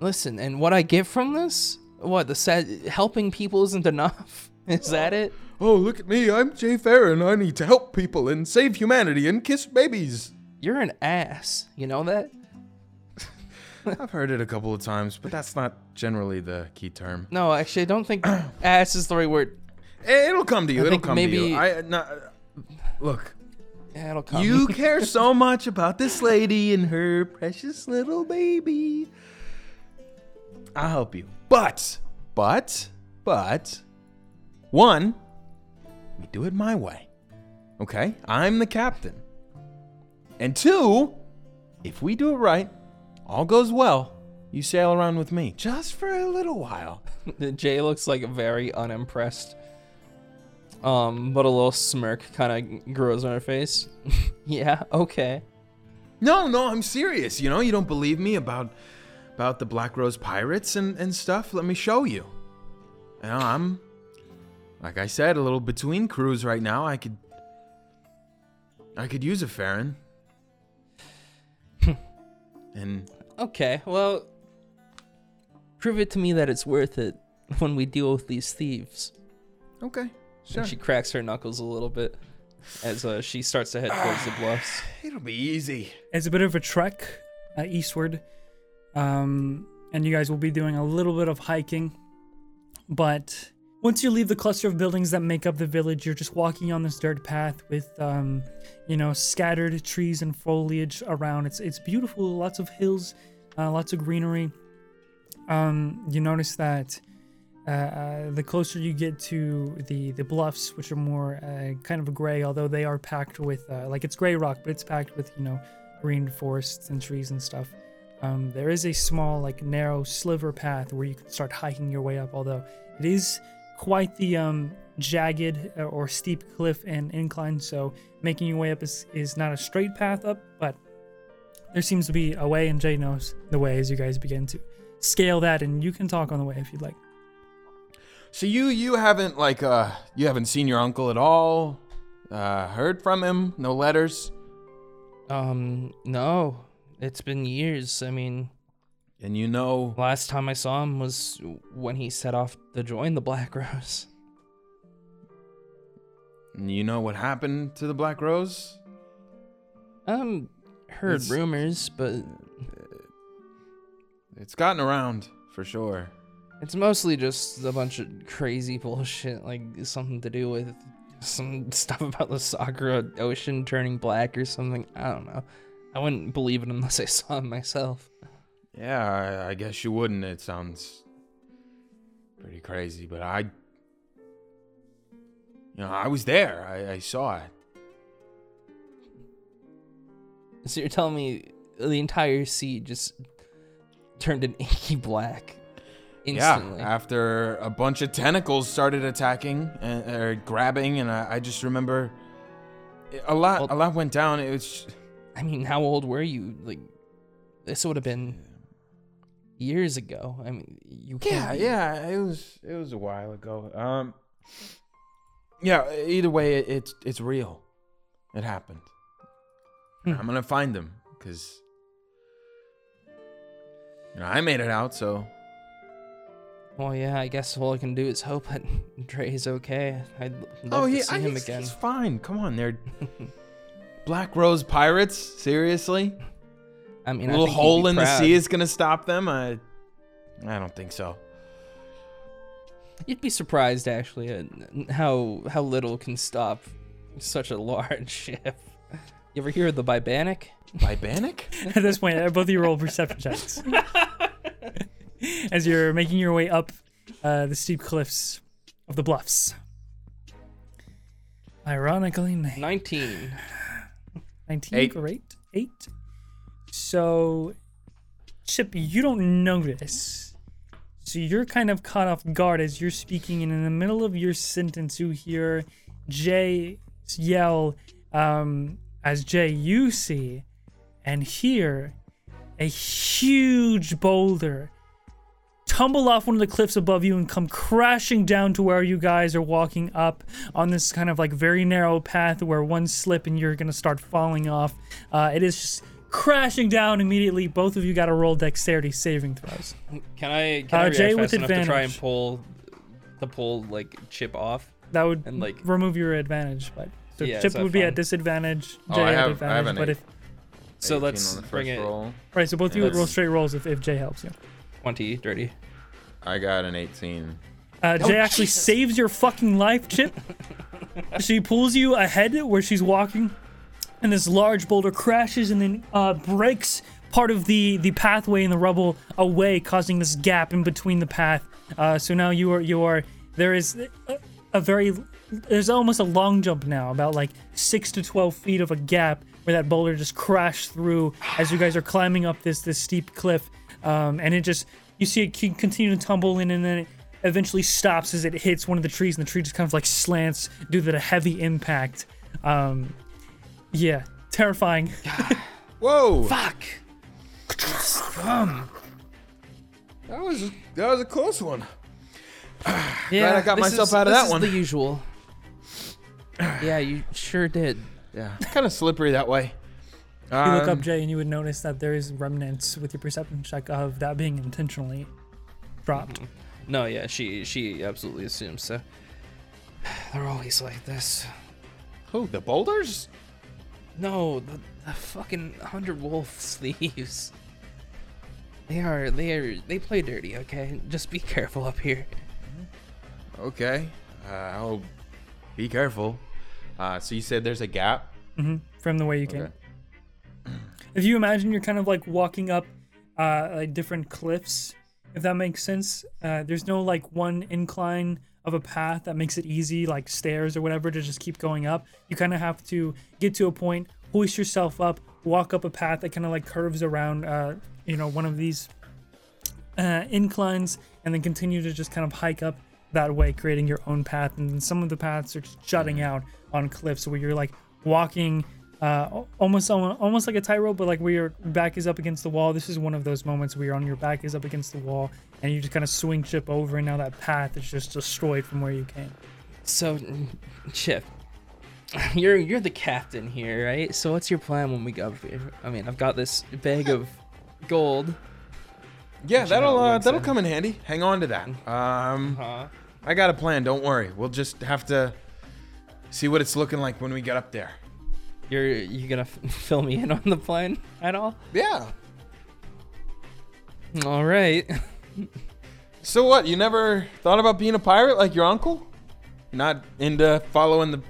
Listen, and what I get from this? What the sad helping people isn't enough? (laughs) Is that it? Oh, look at me! I'm Jay Farron. I need to help people and save humanity and kiss babies. You're an ass. You know that? (laughs) I've heard it a couple of times, but that's not generally the key term. No, actually, I don't think (coughs) ass is the right word. Eh, It'll come to you. It'll think come to maybe- you. I not, look. Yeah, it'll come. You (laughs) care so much about this lady and her precious little baby. I'll help you. But, but, but, one, we do it my way. Okay? I'm the captain. And two, if we do it right, all goes well, you sail around with me just for a little while. (laughs) Jay looks like very unimpressed. Um, but a little smirk kind of grows on her face. (laughs) yeah, okay. No, no, I'm serious. You know, you don't believe me about about the Black Rose pirates and, and stuff. Let me show you. You know, I'm like I said, a little between crews right now. I could I could use a Farron. and Okay, well, prove it to me that it's worth it when we deal with these thieves. okay, sure. And she cracks her knuckles a little bit as uh, she starts to head towards the bluffs. It'll be easy. It's a bit of a trek uh, eastward, um, and you guys will be doing a little bit of hiking. But once you leave the cluster of buildings that make up the village, you're just walking on this dirt path with, um, you know, scattered trees and foliage around. It's it's beautiful. Lots of hills, uh, lots of greenery. Um, you notice that uh, uh, the closer you get to the the bluffs, which are more uh, kind of gray, although they are packed with uh, like it's gray rock, but it's packed with you know green forests and trees and stuff. Um, there is a small like narrow sliver path where you can start hiking your way up, although it is quite the um, jagged uh, or steep cliff and incline. So making your way up is is not a straight path up, but there seems to be a way, and Jay knows the way as you guys begin to scale that, and you can talk on the way if you'd like. So you you haven't like uh you haven't seen your uncle at all? Uh heard from him? No letters? Um, no, it's been years. I mean, And you know last time I saw him was when he set off to join the Black (laughs) Rose. you know what happened to the Black Rose? Um, heard It's- rumors, but It's gotten around for sure. It's mostly just a bunch of crazy (laughs) bullshit, like something to do with some (laughs) stuff about the Sakura Ocean turning black or something. I don't know. I wouldn't believe it unless I (laughs) saw it myself. Yeah, I, I guess you wouldn't. It sounds pretty crazy, but I, you know, I was there. I, I saw it. So you're telling me the entire sea just turned an inky black instantly? Yeah, after a bunch of tentacles started attacking and or grabbing, and I, I just remember a lot. Well- a lot went down. It was. I mean, how old were you? Like, this would have been years ago. I mean, you can't. Yeah, be- yeah. It was. It was a while ago. Um. Yeah. Either way, it, it's it's real. It happened. Hmm. I'm gonna find them because you know I made it out. So Well, yeah. I guess all I can do is hope that (laughs) Dre's okay. I'd love oh, to see I, him he's, again. he's fine. Come on, they're (laughs) Black Rose pirates. Seriously, (laughs) I mean, a little think hole be in the sea is gonna stop them. I I don't think so. You'd be surprised, actually, at how how little can stop such a large ship. You ever hear of the Bibanic? Bibanic? At this point, both of you roll perception checks (laughs) as you're making your way up uh, the steep cliffs of the bluffs. Ironically, na- 19. (sighs) 19, Eight. great. Eight. So, Chip, you don't notice. So you're kind of caught off guard as you're speaking, and in the middle of your sentence, you hear Jay yell, um, as Jay, you see and hear a huge boulder tumble off one of the cliffs above you and come crashing down to where you guys are walking up on this kind of like very narrow path where one slip and you're gonna start falling off. Uh, it is just crashing down immediately. Both of you got to roll dexterity saving throws. Can I, can Uh, I Jay fast with advantage. to try and pull the pull like chip off? That would And, like- remove your advantage, but so Yeah, Chip is that would be at fine? disadvantage. Oh, Jay I at have- I advantage, have an but eight. if So let's bring it roll. Right, so both of you would roll straight rolls if, if Jay helps you. 20 dirty. I got an 18. Uh, Jay actually saves your fucking life, Chip. (laughs) she pulls you ahead where she's walking, and this large boulder crashes and then uh, breaks part of the, the pathway in the rubble away, causing this gap in between the path. Uh, so now you are you are there is a, a very there's almost a long jump now, about like six to twelve feet of a gap where that boulder just crashed through as you guys are climbing up this this steep cliff, um, and it just you see it keep- continue to tumble in, and then it eventually stops as it hits one of the trees, and the tree just kind of like slants due to the heavy impact. Um, yeah, terrifying. (laughs) Whoa! Fuck! That was that was a close one. (sighs) Yeah, I got myself is- out of this that is one. the usual. (sighs) yeah, you sure did. Yeah, kind of slippery that way. You look up Um, Jay, and you would notice that there is remnants with your perception check of that being intentionally dropped. No, yeah, she she absolutely assumes so. (sighs) They're always like this. Who? The boulders? No, the, the fucking hundred wolf (laughs) thieves. They are they are they play dirty. Okay, just be careful up here. Okay. Uh, I'll be careful. Uh, so you said there's a gap. hmm from the way you came. If you imagine you're kind of like walking up uh, like different cliffs, if that makes sense, uh, there's no like one incline of a path that makes it easy, like stairs or whatever, to just keep going up. You kind of have to get to a point, hoist yourself up, walk up a path that kind of like curves around, uh, you know, one of these uh, inclines, and then continue to just kind of hike up that way, creating your own path. And then some of the paths are just jutting out on cliffs where you're like walking uh, almost almost like a tightrope, but like where your back is up against the wall. This is one of those moments where you're on your back is up against the wall, and you just kind of swing Chip over, and now that path is just destroyed from where you came. So, (laughs) Chip, (laughs) you're you're the captain here, right? So what's your plan when we go up here? I mean, I've got this bag of gold. Yeah, that'll uh, that'll say. come in handy. Hang on to that. Um, Huh? I got a plan. Don't worry. We'll just have to see what it's looking like when we get up there. You're you gonna f- (laughs) fill me in on the plan at all? Yeah. All right. (laughs) So what? You never thought about being a pirate like your uncle? Not into following the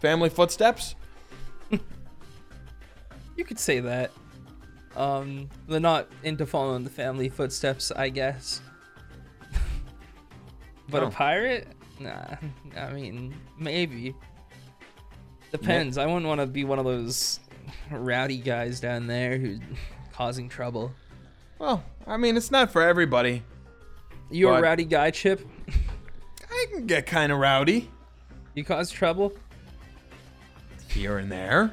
family footsteps? (laughs) You could say that. Um, they're not into following the family footsteps, I guess. but Oh. a pirate? Nah. I mean, maybe. Depends. I wouldn't want to be one of those rowdy guys down there who's causing trouble. Well, I mean, it's not for everybody. You a rowdy guy, Chip? I can get kind of rowdy You cause trouble? here and there,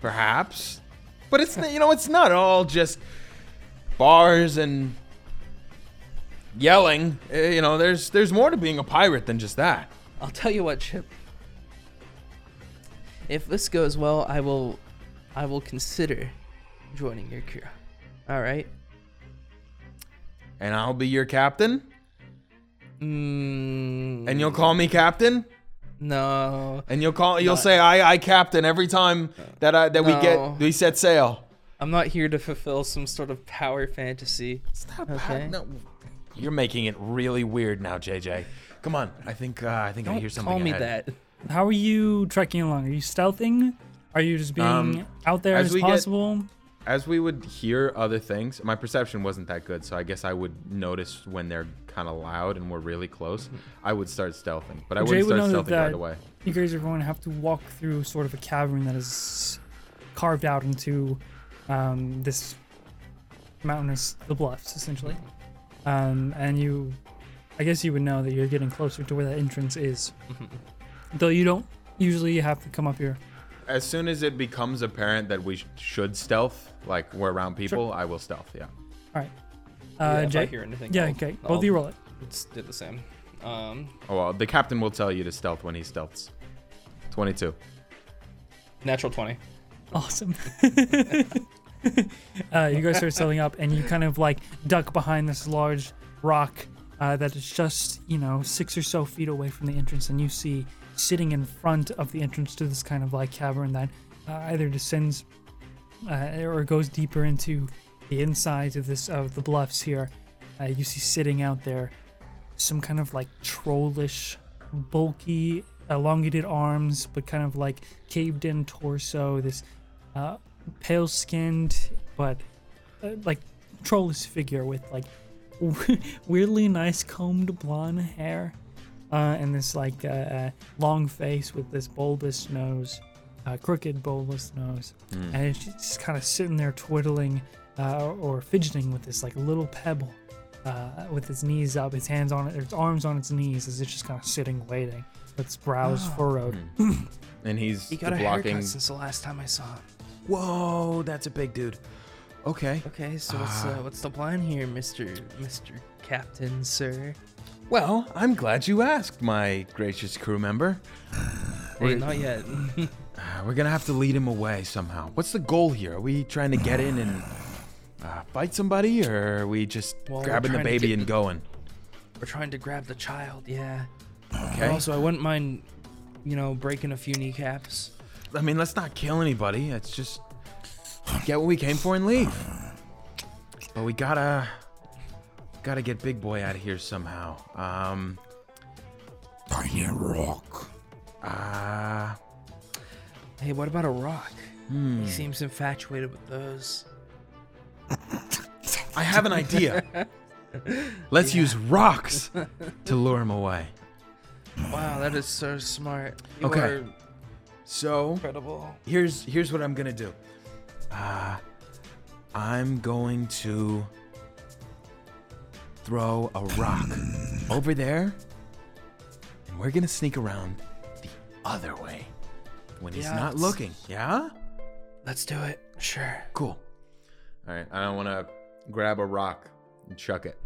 perhaps. But it's you know, it's not all just bars and yelling. Uh, You know, there's there's more to being a pirate than just that. I'll tell you what, Chip. If this goes well, I will I will consider joining your crew. All right? And I'll be your captain, Mm, and you'll call me captain, No. and you'll call you'll Not- say I I captain every time that I that we get we set sail. I'm not here to fulfill some sort of power fantasy. It's not Okay. bad. No, you're making it really weird now, JJ. Come on, I think uh, I think I Don't hear something. call me ahead. that. How are you trekking along? Are you stealthing? Are you just being Um, out there as as, we get- possible? As we would hear other things, my perception wasn't that good, so I guess I would notice when they're kind of loud and we're really close. I would start stealthing, but I Jay wouldn't would start know stealthing that- right away. You guys are going to have to walk through sort of a cavern that is carved out into um, this mountainous, the bluffs, essentially. Um, and you, I guess you would know that you're getting closer to where that entrance is. Though you don't usually have to come up here. As soon as it becomes apparent that we sh- should stealth, like we're around people, I will stealth. Yeah. All right. Yeah, Uh, if I Jay? hear anything, Yeah, I'll- okay. I'll Both of you roll it. s- do the same. Um, Oh well, the captain will tell you to stealth when he stealths. Twenty-two. natural 20. Awesome. (laughs) uh, you guys start settling up, and you kind of like duck behind this large rock uh, that is just, you know, six or so feet away from the entrance, and you see sitting in front of the entrance to this kind of like cavern that uh, either descends uh, or goes deeper into the insides of this of the bluffs here, uh, you see sitting out there some kind of like trollish, bulky, elongated arms, but kind of like caved in torso. This uh, pale skinned, but uh, like trollish figure with like (laughs) weirdly nice combed blonde hair uh, and this like uh, uh, long face with this bulbous nose, uh, crooked bulbous nose, Hmm. and it's just kind of sitting there twiddling uh, or fidgeting with this like little pebble, uh, with its knees up, its hands on it, its arms on its knees, as it's just kind of sitting waiting, with its brows furrowed. (laughs) And he's He got a blocking. haircut since the last time I saw him. Whoa, that's a big dude. Okay. Okay, so what's uh, what's the plan here, Mister Mister Captain, sir? Well, I'm glad you asked, my gracious crew member. Hey, not yet. Uh, (laughs) we're gonna have to lead him away somehow. What's the goal here? Are we trying to get in and uh, fight somebody, or are we just Well, grabbing the baby and the- going? We're trying to grab the child. Yeah. Okay. Also, I wouldn't mind, you know, breaking a few kneecaps. I mean, let's not kill anybody. Let's just get what we came for and leave. But we gotta gotta get Big Boy out of here somehow. Um. Tiny rock. Uh. Hey, what about a rock? Hmm. He seems infatuated with those. I have an idea. (laughs) Let's use rocks (laughs) to lure him away. Wow, that is so smart. You Okay. are So incredible. here's here's what I'm gonna do. Uh, I'm going to throw a rock over there, and we're gonna sneak around the other way when he's Yeah, not it's- looking. Yeah. Let's do it. Sure. Cool. All right. I don't want to grab a rock and chuck it,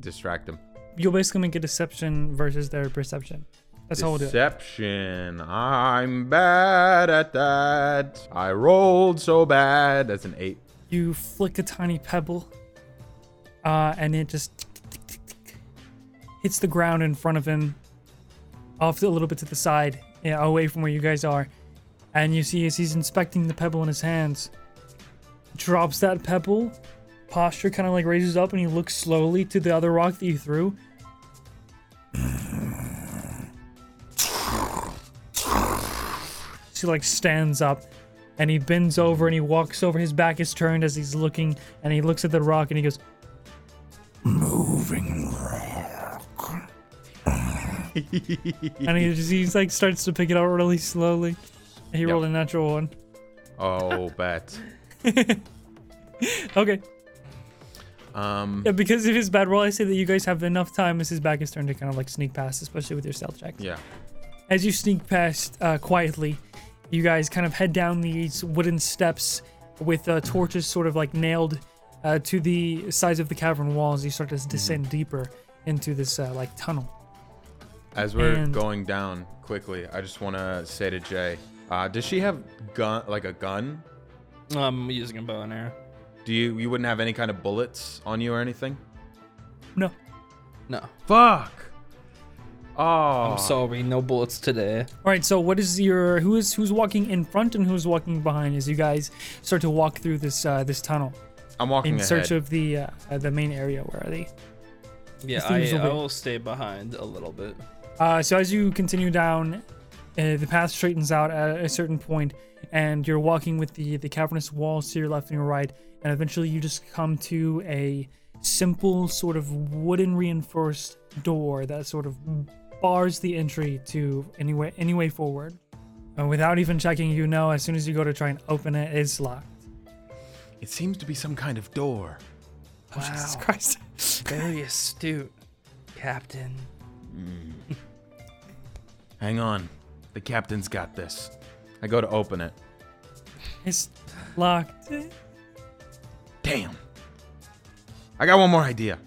distract him. You'll basically make a deception versus their perception. That's all we'll do. Deception. I'm bad at that. I rolled so bad. That's an eight. You flick a tiny pebble, uh, and it just hits the ground in front of him, off a little bit to the side, yeah, away from where you guys are. And you see as he's inspecting the pebble in his hands, drops that pebble, posture kind of like raises up, and he looks slowly to the other rock that you threw. He like stands up and he bends over and he walks over. His back is turned as he's looking and he looks at the rock and he goes, Moving rock. (laughs) and he just he's like starts to pick it up really slowly. He Yep. rolled a natural one. Oh, (laughs) bet. Okay. Um. Yeah, because of his bad roll, I say that you guys have enough time as his back is turned to kind of like sneak past, especially with your stealth check. Yeah. As you sneak past uh, quietly, you guys kind of head down these wooden steps with uh, torches sort of like nailed uh, to the sides of the cavern walls. You start to descend deeper into this uh, like tunnel. As we're And- going down quickly, I just want to say to Jay, uh, does she have gun like a gun? I'm using a bow and arrow. Do you you wouldn't have any kind of bullets on you or anything? No. No. Fuck. Oh. I'm sorry, no bullets today. All right. So what is your who is who's walking in front and who's walking behind as you guys start to walk through this uh, this tunnel I'm walking in ahead. search of the uh, uh, the main area? Where are they? Yeah, This thing's I, a I bit- will stay behind a little bit. Uh, so as you continue down, uh, the path straightens out at a certain point, and you're walking with the the cavernous walls to your left and your right, and eventually you just come to a simple sort of wooden reinforced door that sort of bars the entry to any way any way forward. And without even checking, you know as soon as you go to try and open it, it's locked. It seems to be some kind of door. Oh, Jesus Wow. Christ! (laughs) Very astute, Captain. (laughs) Hang on. The captain's got this. I go to open it. It's locked. Damn. I got one more idea.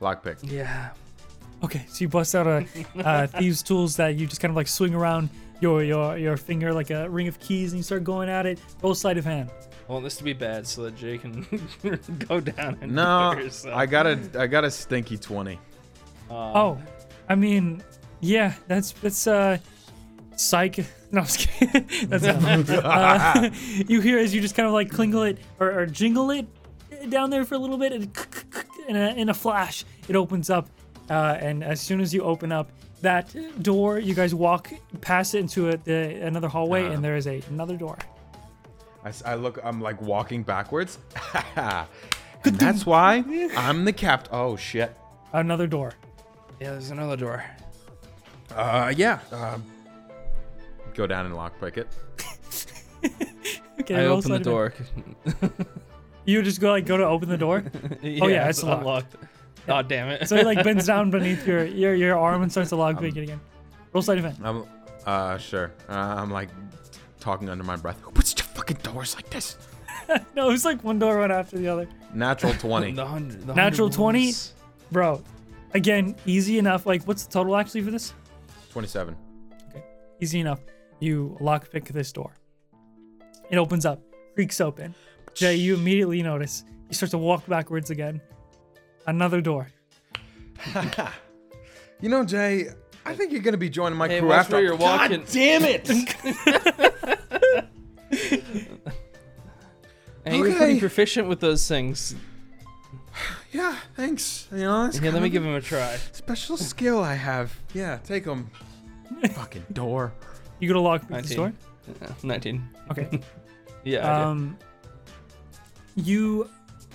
Lockpick. Yeah. Okay, so you bust out a (laughs) uh, thieves' tools that you just kind of like swing around your your your finger like a ring of keys, and you start going at it. Both side of hand. I want this to be bad so that Jay can (laughs) go down and No, do it herself. I got a I got a stinky twenty. Um, Oh, I mean, yeah, that's that's uh, psych. (laughs) No, I'm just kidding. (laughs) That's uh, you hear as you just kind of like clingle it or, or jingle it down there for a little bit, and in a, in a flash, it opens up. Uh, and as soon as you open up that door, you guys walk past it into a, the, another hallway, and there is a, another door. I, s- I look. I'm like walking backwards. (laughs) and that's why I'm the capt. Oh shit. Another door. Yeah, there's another door. Uh, yeah. Um, go down and lockpick it. (laughs) Okay, I roll open the sleight of door. (laughs) You just go like go to open the door. yeah, Oh, yeah, it's locked. unlocked. Oh damn it! So he like bends down beneath your your, your arm and starts to lock pick it again. Roll sleight of hand. I'm. Uh, sure. Uh, I'm like talking under my breath. Who fucking doors like this? (laughs) No, it's like one door right after the other. Natural (laughs) twenty. the hundred, the Natural 100 20? ones. Bro, again, easy enough. Like, what's the total actually for this? Twenty-seven. Easy enough. You lockpick this door. It opens up, creaks open. Jay, you immediately notice. You start to walk backwards again. Another door. (laughs) You know, Jay, I think you're gonna be joining my Hey, crew watch after. where you're walking. God damn it! And you're pretty proficient with those things. (sighs) yeah, thanks. You know, that's Here, let kind me of give him a try. special skill I have. Yeah, take them. (laughs) fucking door. You go to lock this 19. door. Yeah, Nineteen. Okay. (laughs) Yeah. I did. um, you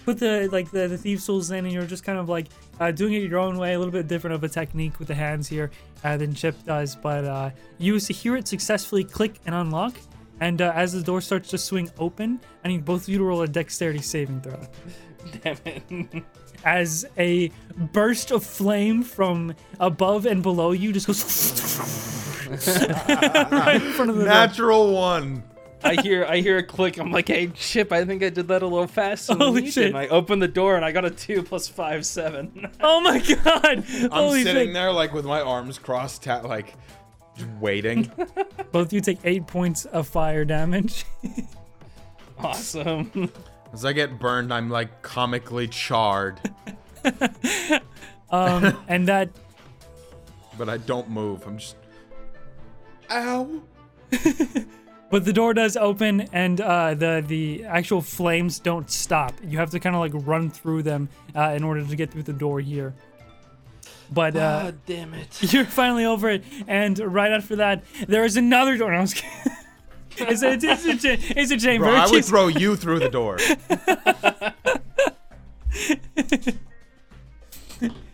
put the like the, the thieves tools in and you're just kind of like uh, doing it your own way a little bit different of a technique with the hands here uh, than chip does but uh, you hear it successfully click and unlock and uh, as the door starts to swing open i need both of you to roll a dexterity saving throw (laughs) Damn it. (laughs) as a burst of flame from above and below you just goes right in front of the door. Natural one. I hear I hear a click. I'm like, hey, Chip, I think I did that a little faster than Holy shit. And I open the door and I got a two plus five, seven. oh my god I'm holy sitting shit there like with my arms crossed, ta- like just waiting. (laughs) both of you take eight points of fire damage (laughs) awesome. As I get burned, I'm like comically charred, (laughs) Um, and that but I don't move. I'm just. Ow. But the door does open, and uh, the the actual flames don't stop. You have to kind of like run through them uh, in order to get through the door here. But uh, God damn it. (laughs) you're finally over it, and right after that, there is another door. (laughs) No, I was kidding. it's, a, it's, a, it's a chamber. Bro, I would (laughs) throw you through the door.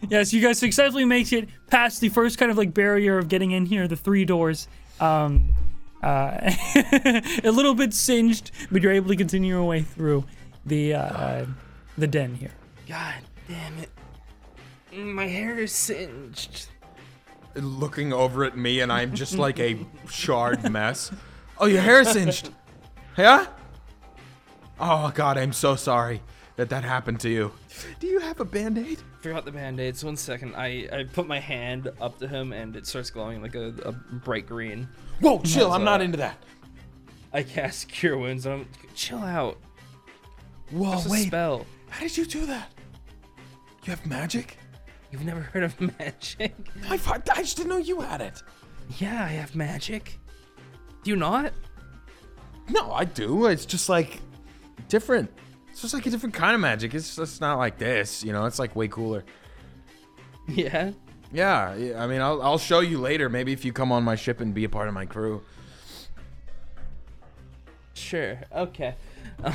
yes, you guys successfully make it past the first kind of like barrier of getting in here, the three doors. Um, uh, a little bit singed, but you're able to continue your way through the uh, uh, the den here. God damn it. My hair is singed. Looking over at me, and I'm just like a shard mess. Oh, your hair is singed. Yeah? Oh, God, I'm so sorry that that happened to you. Do you have a band aid? Forgot the band-aids. One second. I, I put my hand up to him and it starts glowing like a, a bright green. Whoa, chill. I'm not into that. I cast Cure Wounds and I'm chill out. Whoa, It's a wait. spell. How did you do that? You have magic? You've never heard of (laughs) magic? I, I just didn't know you had it. Yeah, I have magic. Do you not? No, I do. It's just like different. It's just like a different kind of magic. It's just not like this, you know. It's like way cooler. (laughs) Yeah. Yeah, yeah, I mean, I'll, I'll show you later. Maybe if you come on my ship and be a part of my crew. Sure. Okay. (laughs)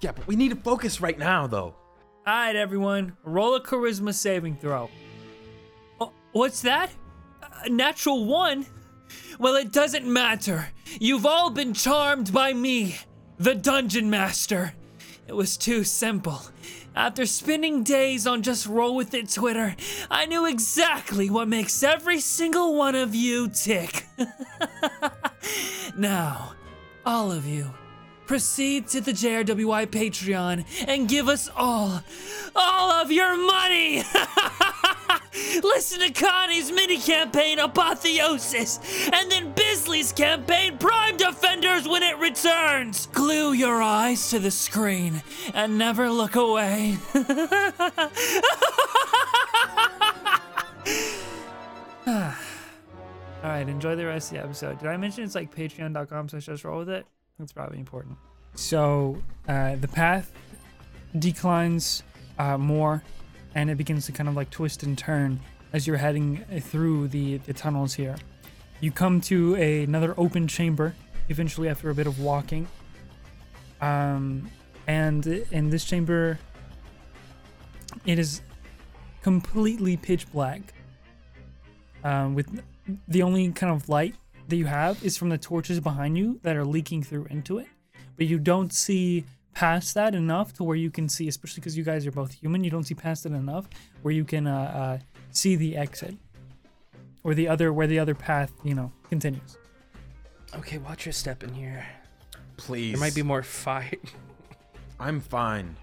Yeah, but we need to focus right now, though. All right, everyone, roll a charisma saving throw. Oh, what's that? A natural one? Well, it doesn't matter. You've all been charmed by me, the Dungeon Master. It was too simple. After spending days on just roll with it Twitter, I knew exactly what makes every single one of you tick. (laughs) now, all of you, proceed to the JRWI Patreon and give us all, all of your money! (laughs) Listen to Connie's mini campaign Apotheosis, and then Bizly's campaign Prime Defenders when it returns! Glue your eyes to the screen and never look away. (laughs) (sighs) All right, enjoy the rest of the episode. Did I mention it's like patreon.com slash just roll with it? That's probably important. So uh, the path declines uh, more and it begins to kind of like twist and turn as you're heading through the, the tunnels here. You come to a, another open chamber eventually after a bit of walking. Um, and in this chamber, it is completely pitch black. Um, with the only kind of light that you have is from the torches behind you that are leaking through into it. But you don't see past that enough to where you can see, especially because you guys are both human, you don't see past it enough where you can uh, uh, see the exit or the other where the other path, you know, continues. Okay, watch your step in here. Please. There might be more fight. (laughs) I'm fine.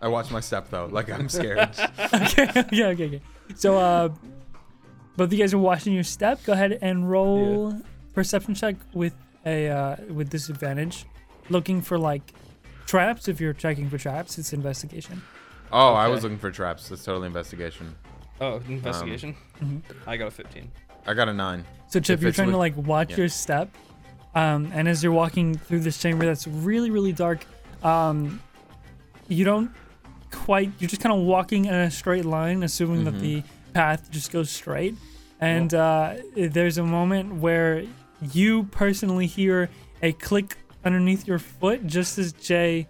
I watch my step though, like I'm scared. (laughs) okay, okay, okay, okay. So, uh, both of you guys are watching your step. Go ahead and roll perception check with a uh, with disadvantage, looking for like traps. If you're checking for traps, it's investigation. oh, I Okay. was looking for traps. That's totally investigation. Oh, investigation. Mhm. I got a 15. I got a nine. So, Chip, If you're it's trying to with- like watch yeah. your step, um, and as you're walking through this chamber that's really, really dark, um, you don't quite. You're just kind of walking in a straight line, assuming that Mhm. the path just goes straight. And uh, there's a moment where you personally hear a click underneath your foot, just as Jay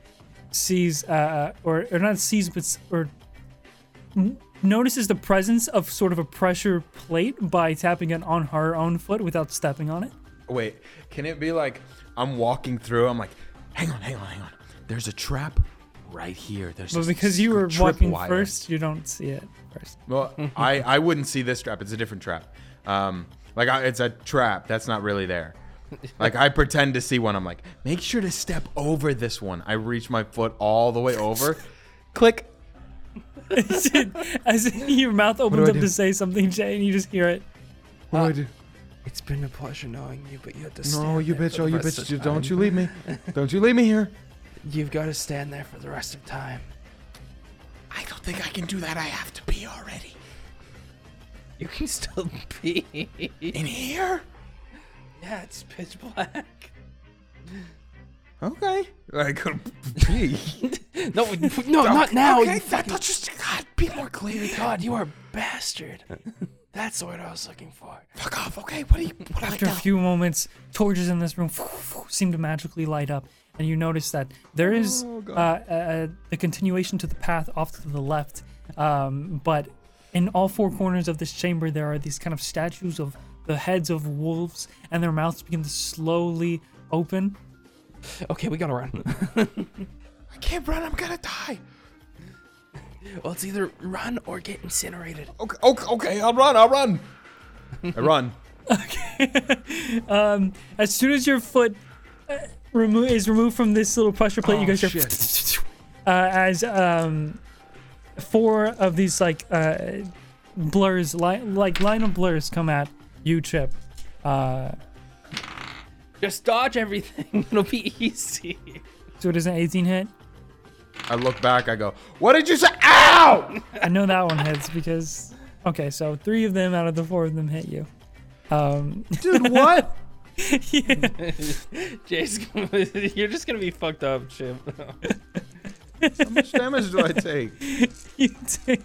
sees, uh, or or not sees, but or n- notices the presence of sort of a pressure plate by tapping it on her own foot without stepping on it. Wait, can it be like I'm walking through? I'm like, hang on, hang on, hang on. There's a trap right here. There's. But a because you were walking wire. first, you don't see it first. Well, I I wouldn't see this trap. It's a different trap. Um, like I, it's a trap that's not really there. Like I pretend to see one. I'm like, make sure to step over this one. I reach my foot all the way over. (laughs) Click. As your mouth opens up do? to say something, Jay, and you just hear it. What do I do? Uh, it's been a pleasure knowing you, but you have to No, you there bitch! for Oh, you bitch! Don't time. you leave me! (laughs) Don't you leave me here! You've got to stand there for the rest of time. I don't think I can do that. I have to pee already. You can still (laughs) pee. In here? yeah, it's pitch black. Okay. I could pee. No, no, (laughs) not now. Okay, you that, fucking that's just God. Be more clear. God, you are a bastard. (laughs) That's the word I was looking for. Fuck off. Okay. What do you? What After a like few moments, torches in this room seem to magically light up, and you notice that there is Oh, uh, a, a continuation to the path off to the left. Um, but in all four corners of this chamber, there are these kind of statues of the heads of wolves, and their mouths begin to slowly open. Okay, we gotta run. (laughs) I can't run. I'm gonna die. well, it's either run or get incinerated. Okay. Okay. Okay. I'll run. I'll run. I run. Okay. (laughs) um, as soon as your foot uh, remo- is removed from this little pressure plate, you Oh, guys hear shit. (laughs) uh, as um, four of these like uh, blurs, li- like line of blurs, come at you, Chip. Uh, Just dodge everything. (laughs) It'll be easy. so it is an 18 hit. I look back. I go. What did you say? Ow! I know that one hits because okay, so three of them out of the four of them hit you. Um, Dude, what? (laughs) yeah. (laughs) Jay's gonna, you're just gonna be fucked up, Chip. How much damage do I (laughs) take? you take.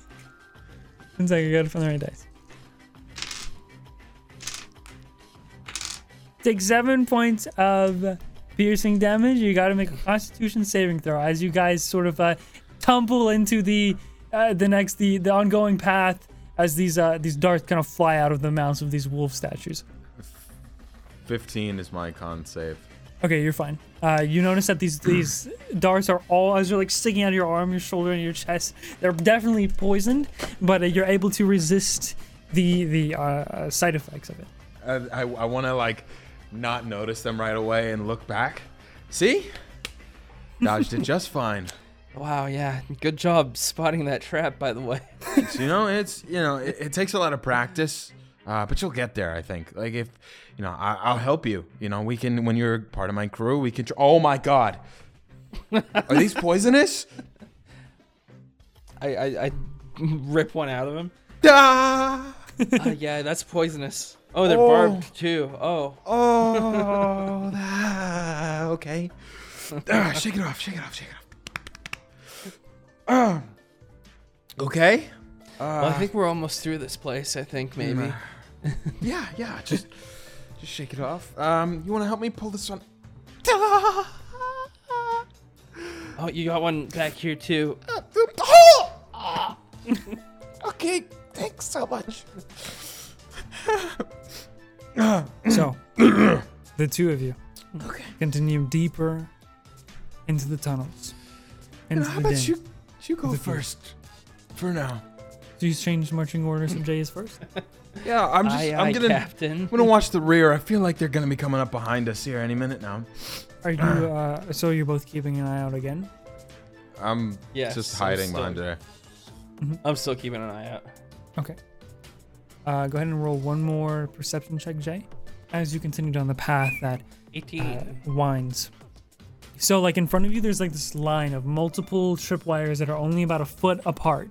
One second, I got it from the right dice. Take seven points of piercing damage. You got to make a Constitution saving throw as you guys sort of uh, tumble into the uh, the next the the ongoing path as these uh, these darts kind of fly out of the mouths of these wolf statues. Fifteen is my con save. Okay, you're fine. Uh, you notice that these these (clears throat) darts are all as they're like sticking out of your arm, your shoulder, and your chest. They're definitely poisoned, but uh, you're able to resist the the uh, uh, side effects of it. Uh, I I want to like not notice them right away and look back. See? Dodged it (laughs) just fine. wow, yeah. Good job spotting that trap, by the way. So, you know, it's you know, it, it takes a lot of practice, uh, but you'll get there. I think. Like if you know, I, I'll help you. You know, we can when you're part of my crew, we can. Tr- oh my God, are these (laughs) poisonous? I, I, I (laughs) rip one out of him. Ah! Uh, yeah, that's poisonous. Oh, they're Oh. barbed too. Oh. Oh, (laughs) that, okay. Ah, shake it off, shake it off, shake it off. Ah. okay. Well, I think we're almost through this place. I think maybe. (laughs) Yeah, yeah, just just shake it off. Um, you want to help me pull this one? (laughs) Oh, you got one back here too. (laughs) okay, thanks so much. So, (coughs) the two of you Okay. continue deeper into the tunnels. And Into how the about you you go The view. first for now? Do you change marching orders if Jay is first? Yeah, I'm just aye, I'm aye, gonna Captain. I'm gonna watch the rear. I feel like they're gonna be coming up behind us here any minute now. Are you, uh, so you're both keeping an eye out again? I'm Yes, just I'm hiding still- behind there. I'm still keeping an eye out. Okay. Uh, go ahead and roll one more perception check, Jay, as you continue down the path that 18. uh, winds. So, like in front of you, there's like this line of multiple tripwires that are only about a foot apart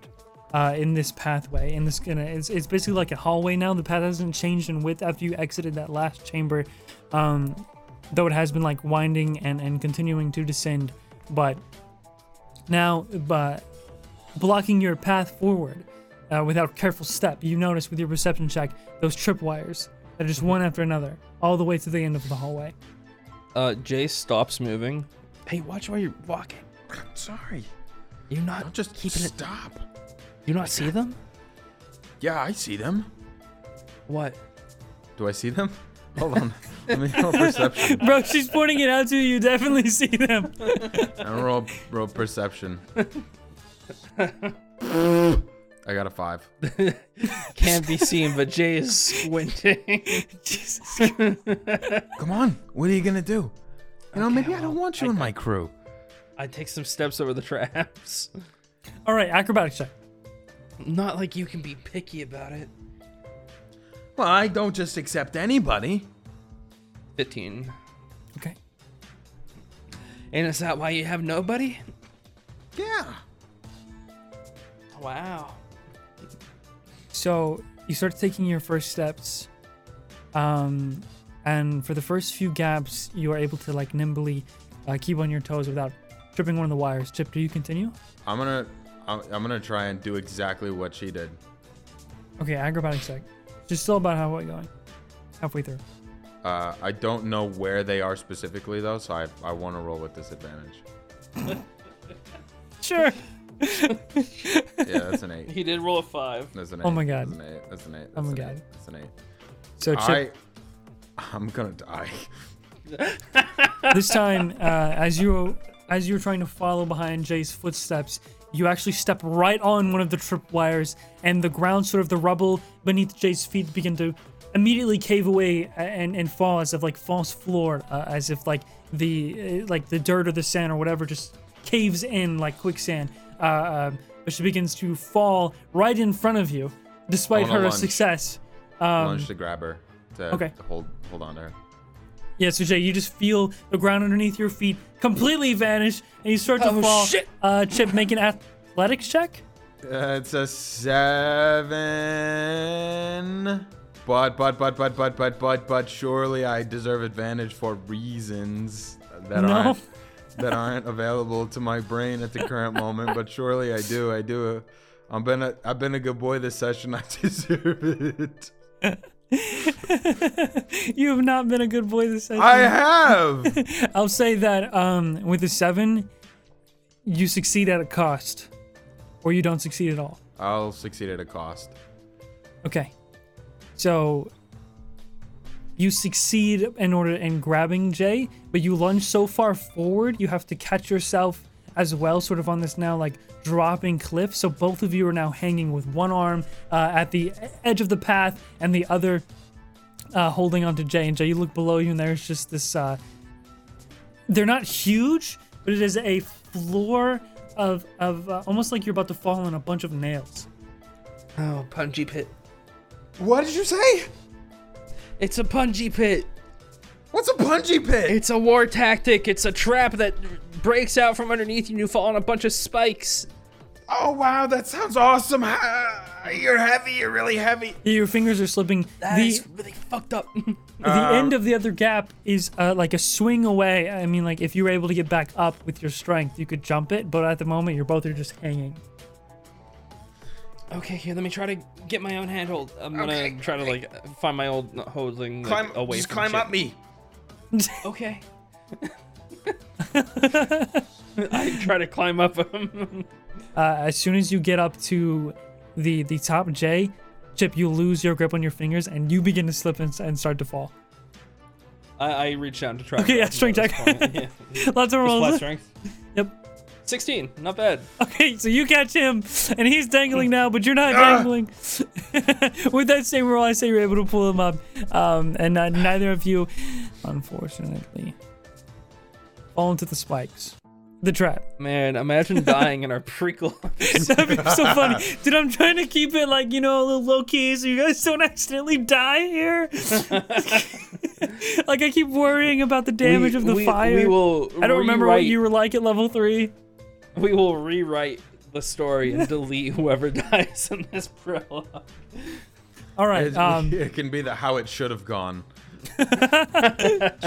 uh, in this pathway. In this, gonna, it's, it's basically like a hallway now. The path hasn't changed in width after you exited that last chamber, um, though it has been like winding and, and continuing to descend. But now, but blocking your path forward uh, without careful step, you notice with your perception check those tripwires that are just one after another, all the way to the end of the hallway. Uh, Jay stops moving. Hey, watch while you're walking. Sorry. You not Don't just keeping it. stop. You not see them? Yeah, I see them. What? Do I see them? (laughs) Hold on. Let me roll perception. (laughs) Bro, she's pointing it out to you. You definitely see them. I roll roll perception. I got a five. (laughs) Can't be seen, but Jay is squinting. Jesus. Come on. What are you gonna do? You know, Okay, maybe I don't well, want you I- in my crew. I take some steps over the traps. All right, acrobatics check. Not like you can be picky about it. Well, I don't just accept anybody. 15. Okay. And is that why you have nobody? Yeah. Wow. So you start taking your first steps, um, and for the first few gaps, you are able to like nimbly uh, keep on your toes without tripping one of the wires. Chip, do you continue? I'm gonna I'm, I'm gonna try and do exactly what she did. Okay, acrobatics check. Just still about halfway going, halfway through. Uh, I don't know where they are specifically though, so I I want to roll with disadvantage. (laughs) Sure. (laughs) Yeah, that's an eight. He did roll a 5. That's an eight. Oh my God. That's an eight. That's an eight. Oh my an God. eight. That's an eight. So Chip, I I'm gonna die. (laughs) this time, uh, as you as you're trying to follow behind Jay's footsteps, you actually step right on one of the tripwires, and the ground, sort of the rubble beneath Jay's feet, begin to immediately cave away and, and fall as if like false floor, uh, as if like the uh, like the dirt or the sand or whatever just caves in like quicksand. Uh, uh, but she begins to fall right in front of you, despite her lunge. success. Um, Lunge to grab her. To okay. Hold hold on to her. Yeah, so Jay, you just feel the ground underneath your feet completely vanish, and you start to Oh, fall. shit. Uh, Chip, make an athletics check. Uh, it's a seven. But but but but but but but but surely I deserve advantage for reasons that No. aren't that aren't available to my brain at the current moment. But surely I do. I do. I've been a I've been a good boy this session. I (laughs) deserve it. (laughs) you have not been a good boy this session. I have. (laughs) I'll say that um, with a seven, you succeed at a cost, or you don't succeed at all. I'll succeed at a cost. Okay. So you succeed in order in grabbing Jay, but you lunge so far forward, you have to catch yourself as well, sort of on this now like dropping cliff. So both of you are now hanging with one arm uh, at the edge of the path and the other uh, holding onto Jay. And Jay, you look below you, and there's just this. Uh, they're not huge, but it is a floor of of uh, almost like you're about to fall on a bunch of nails. Oh, punji pit. What did you say? It's a punji pit. What's a punji pit? It's a war tactic. It's a trap that breaks out from underneath you and you fall on a bunch of spikes. Oh wow, that sounds awesome. You're heavy. You're really heavy. Your fingers are slipping. the really fucked up. (laughs) the end of the other gap is uh, like a swing away. I mean, like if you were able to get back up with your strength, you could jump it. But at the moment, you're both are just hanging. okay, here, let me try to get my own handhold. I'm gonna Okay, try to like find my old holding like, Climb. away just from climb shit. up me. (laughs) (laughs) Okay. (laughs) I try to climb up him. (laughs) Uh, as soon as you get up to the the top J, Chip, you lose your grip on your fingers and you begin to slip and, and start to fall. I, I reach down to try. Okay, yeah, strength him check. (laughs) Yeah. Lots of Just flat rolls. strength. Yep. 16, not bad. Okay, so you catch him, and he's dangling now, but you're not dangling. With that same roll, I say you're able to pull him up, um, and uh, neither of you, unfortunately, fall into the spikes, the trap. Man, imagine (laughs) dying in our prequel. (laughs) That'd be so funny, dude. I'm trying to keep it like you know a little low key, so you guys don't accidentally die here. (laughs) like I keep worrying about the damage We- of the we- fire. We will. I don't remember what you were like at level three. We will rewrite the story and delete whoever dies in this prologue. All right. It, Um, it can be the how it should have gone. (laughs)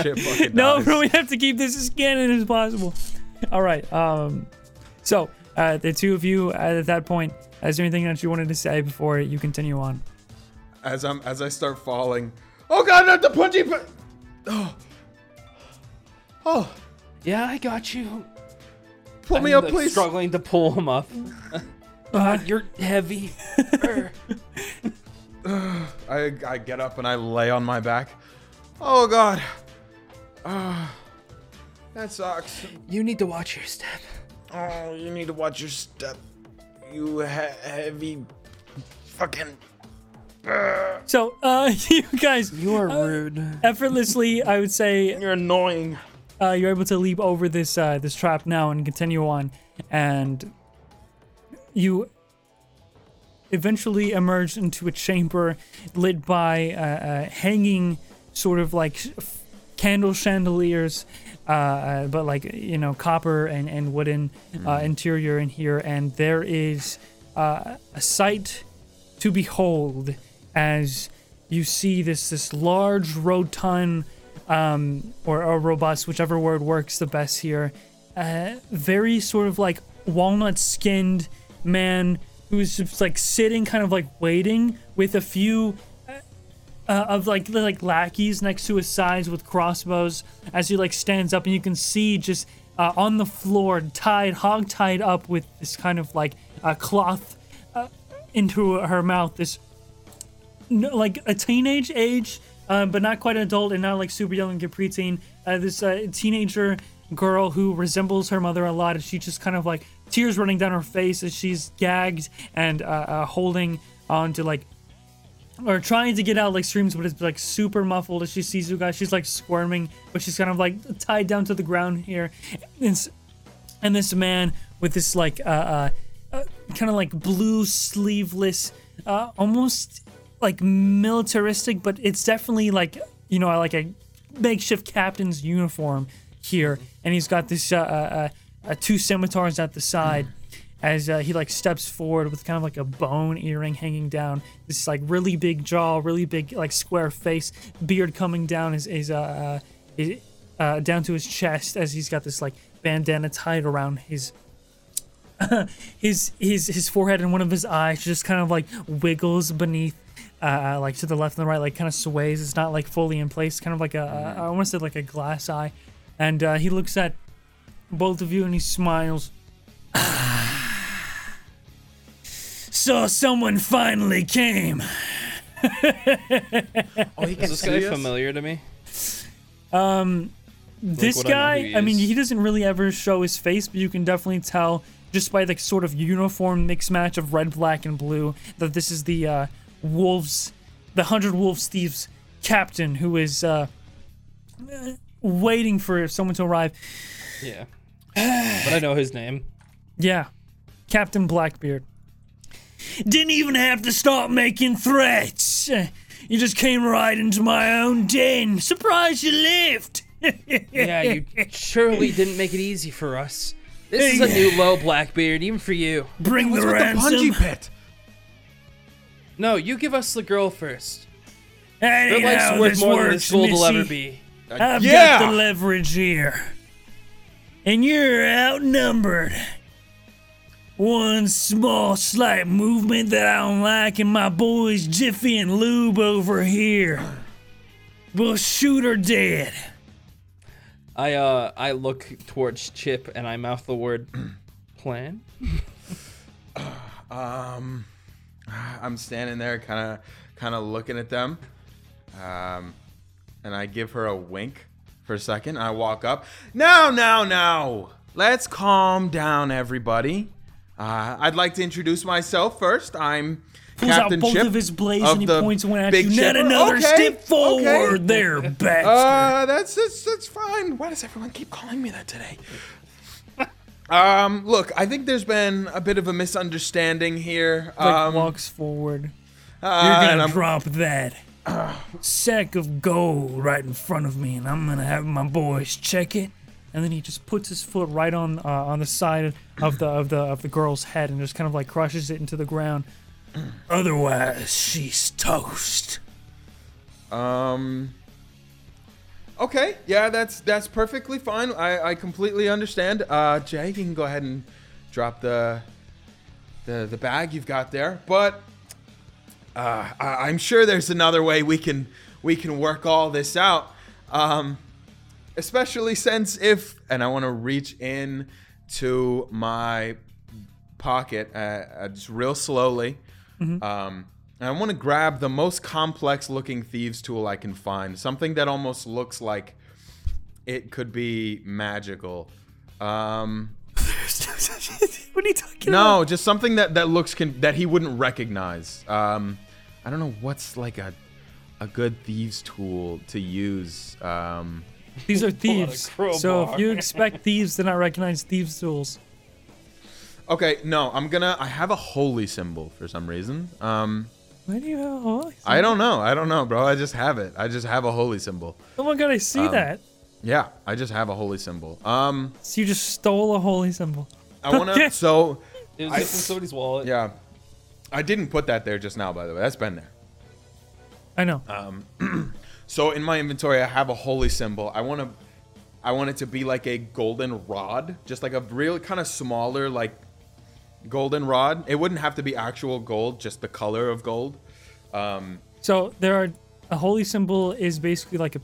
Shit fucking No, dies. bro, we have to keep this as canon as possible. All right. Um, so uh, the two of you at that point, is there anything that you wanted to say before you continue on? As I'm as I start falling. Oh god, not the punchy. Pu- oh. Oh, Yeah, I got you. pull me I'm, up, like, please. Struggling to pull him up. God, you're heavy. (laughs) (sighs) I I get up and I lay on my back. Oh god. Ah, that sucks. you need to watch your step. Oh, you need to watch your step. You he- heavy fucking. So, uh, (laughs) you guys You are rude. effortlessly, I would say, You're annoying. uh, you're able to leap over this uh, this trap now and continue on, and you eventually emerge into a chamber lit by uh, uh, hanging sort of like candle chandeliers, uh, uh, but like you know copper and and wooden uh, interior in here, and there is uh, a sight to behold as you see this this large rotund um, or, or robust, whichever word works the best here. Uh, very sort of like walnut skinned man who's just like sitting, kind of like waiting with a few uh, of like like lackeys next to his sides with crossbows as he like stands up and you can see just uh, on the floor tied hog tied up with this kind of like uh, cloth into her mouth this like a teenage age, uh, but not quite an adult and not like super young and preteen. Uh, this uh, teenager girl who resembles her mother a lot, and she just kind of like tears running down her face as she's gagged and uh, holding on to like or trying to get out like screams, but it's like super muffled as she sees you guys. She's like squirming, but she's kind of like tied down to the ground here. And, and this man with this like uh, uh, uh kind of like blue sleeveless, uh, almost like militaristic, but it's definitely like you know like a makeshift captain's uniform here, and he's got this uh, uh, uh, two scimitars at the side. As uh, he like steps forward with kind of like a bone earring hanging down, this like really big jaw, really big like square face, beard coming down his, his uh, uh, uh, down to his chest as he's got this like bandana tied around his (clears throat) his his his forehead and one of his eyes just kind of like wiggles beneath uh like to the left and the right like kind of sways. It's not like fully in place kind of like a I want to say like a glass eye. And uh, he looks at both of you and he smiles (clears throat) so someone finally came Oh, he Is this guy familiar to me? Um, this would I guy who I, mean he doesn't really ever show his face but you can definitely tell just by the sort of uniform mix match of red black and blue that this is the uh, wolves the hundred wolves thieves captain who is uh, waiting for someone to arrive Yeah. but I know his name. (sighs) yeah captain blackbeard didn't even have to start making threats you just came right into my own den Surprise, you lived (laughs) Yeah, you surely didn't make it easy for us. This is a new low Blackbeard, even for you. bring What's the with the ransom bungee pit? No, you give us the girl first. Her Anyhow, life's worth this more than this gold will ever be. I've yeah. got the leverage here. And you're outnumbered. One small slight movement that I don't like, and my boys Jiffy and Lube over here will shoot her dead. I uh I look towards Chip and I mouth the word (clears throat) plan. Um, I'm standing there, kind of, kind of looking at them, um, and I give her a wink for a second. I walk up. Now, now, now, let's calm down, everybody. Uh, I'd like to introduce myself first. I'm Pulls Captain out both Chip of his blades of and he the points one at Big you. Not another Okay, step forward okay. there, bastard. Uh, that's, that's that's fine. Why does everyone keep calling me that today? um, look, I think there's been a bit of a misunderstanding here. like Um, walks forward. uh, You're gonna drop that sack of gold right in front of me, and I'm gonna have my boys check it. And then he just puts his foot right on uh, on the side of the of the of the girl's head, and just kind of like crushes it into the ground. (clears throat) Otherwise, she's toast. Um. Okay, yeah, that's that's perfectly fine. I, I completely understand. Uh, Jay, you can go ahead and drop the the the bag you've got there, but uh, I, I'm sure there's another way we can we can work all this out. Um, especially since if and I want to reach in to my pocket uh, uh, just real slowly. Um, and I want to grab the most complex looking thieves tool I can find, something that almost looks like it could be magical. Um, (laughs) what are you talking no, just something that that looks con- that he wouldn't recognize. Um, I don't know what's like a a good thieves tool to use. Um, about? These are (laughs) Pull out a thieves. So if you expect thieves to not recognize thieves' tools, okay, no, I'm gonna. I have a holy symbol for some reason. Um, why do you have? Oh, I don't know. I don't know, bro. I just have it. I just have a holy symbol. oh my god, I see Um, that. Yeah, I just have a holy symbol. Um, So you just stole a holy symbol. I wanna. Okay. So It was I- just in somebody's wallet. yeah, I didn't put that there just now. By the way, that's been there. I know. (clears throat) So in my inventory, I have a holy symbol. I want to, I want it to be like a golden rod, just like a real kind of smaller like golden rod. It wouldn't have to be actual gold, just the color of gold. Um, So there are a holy symbol is basically like a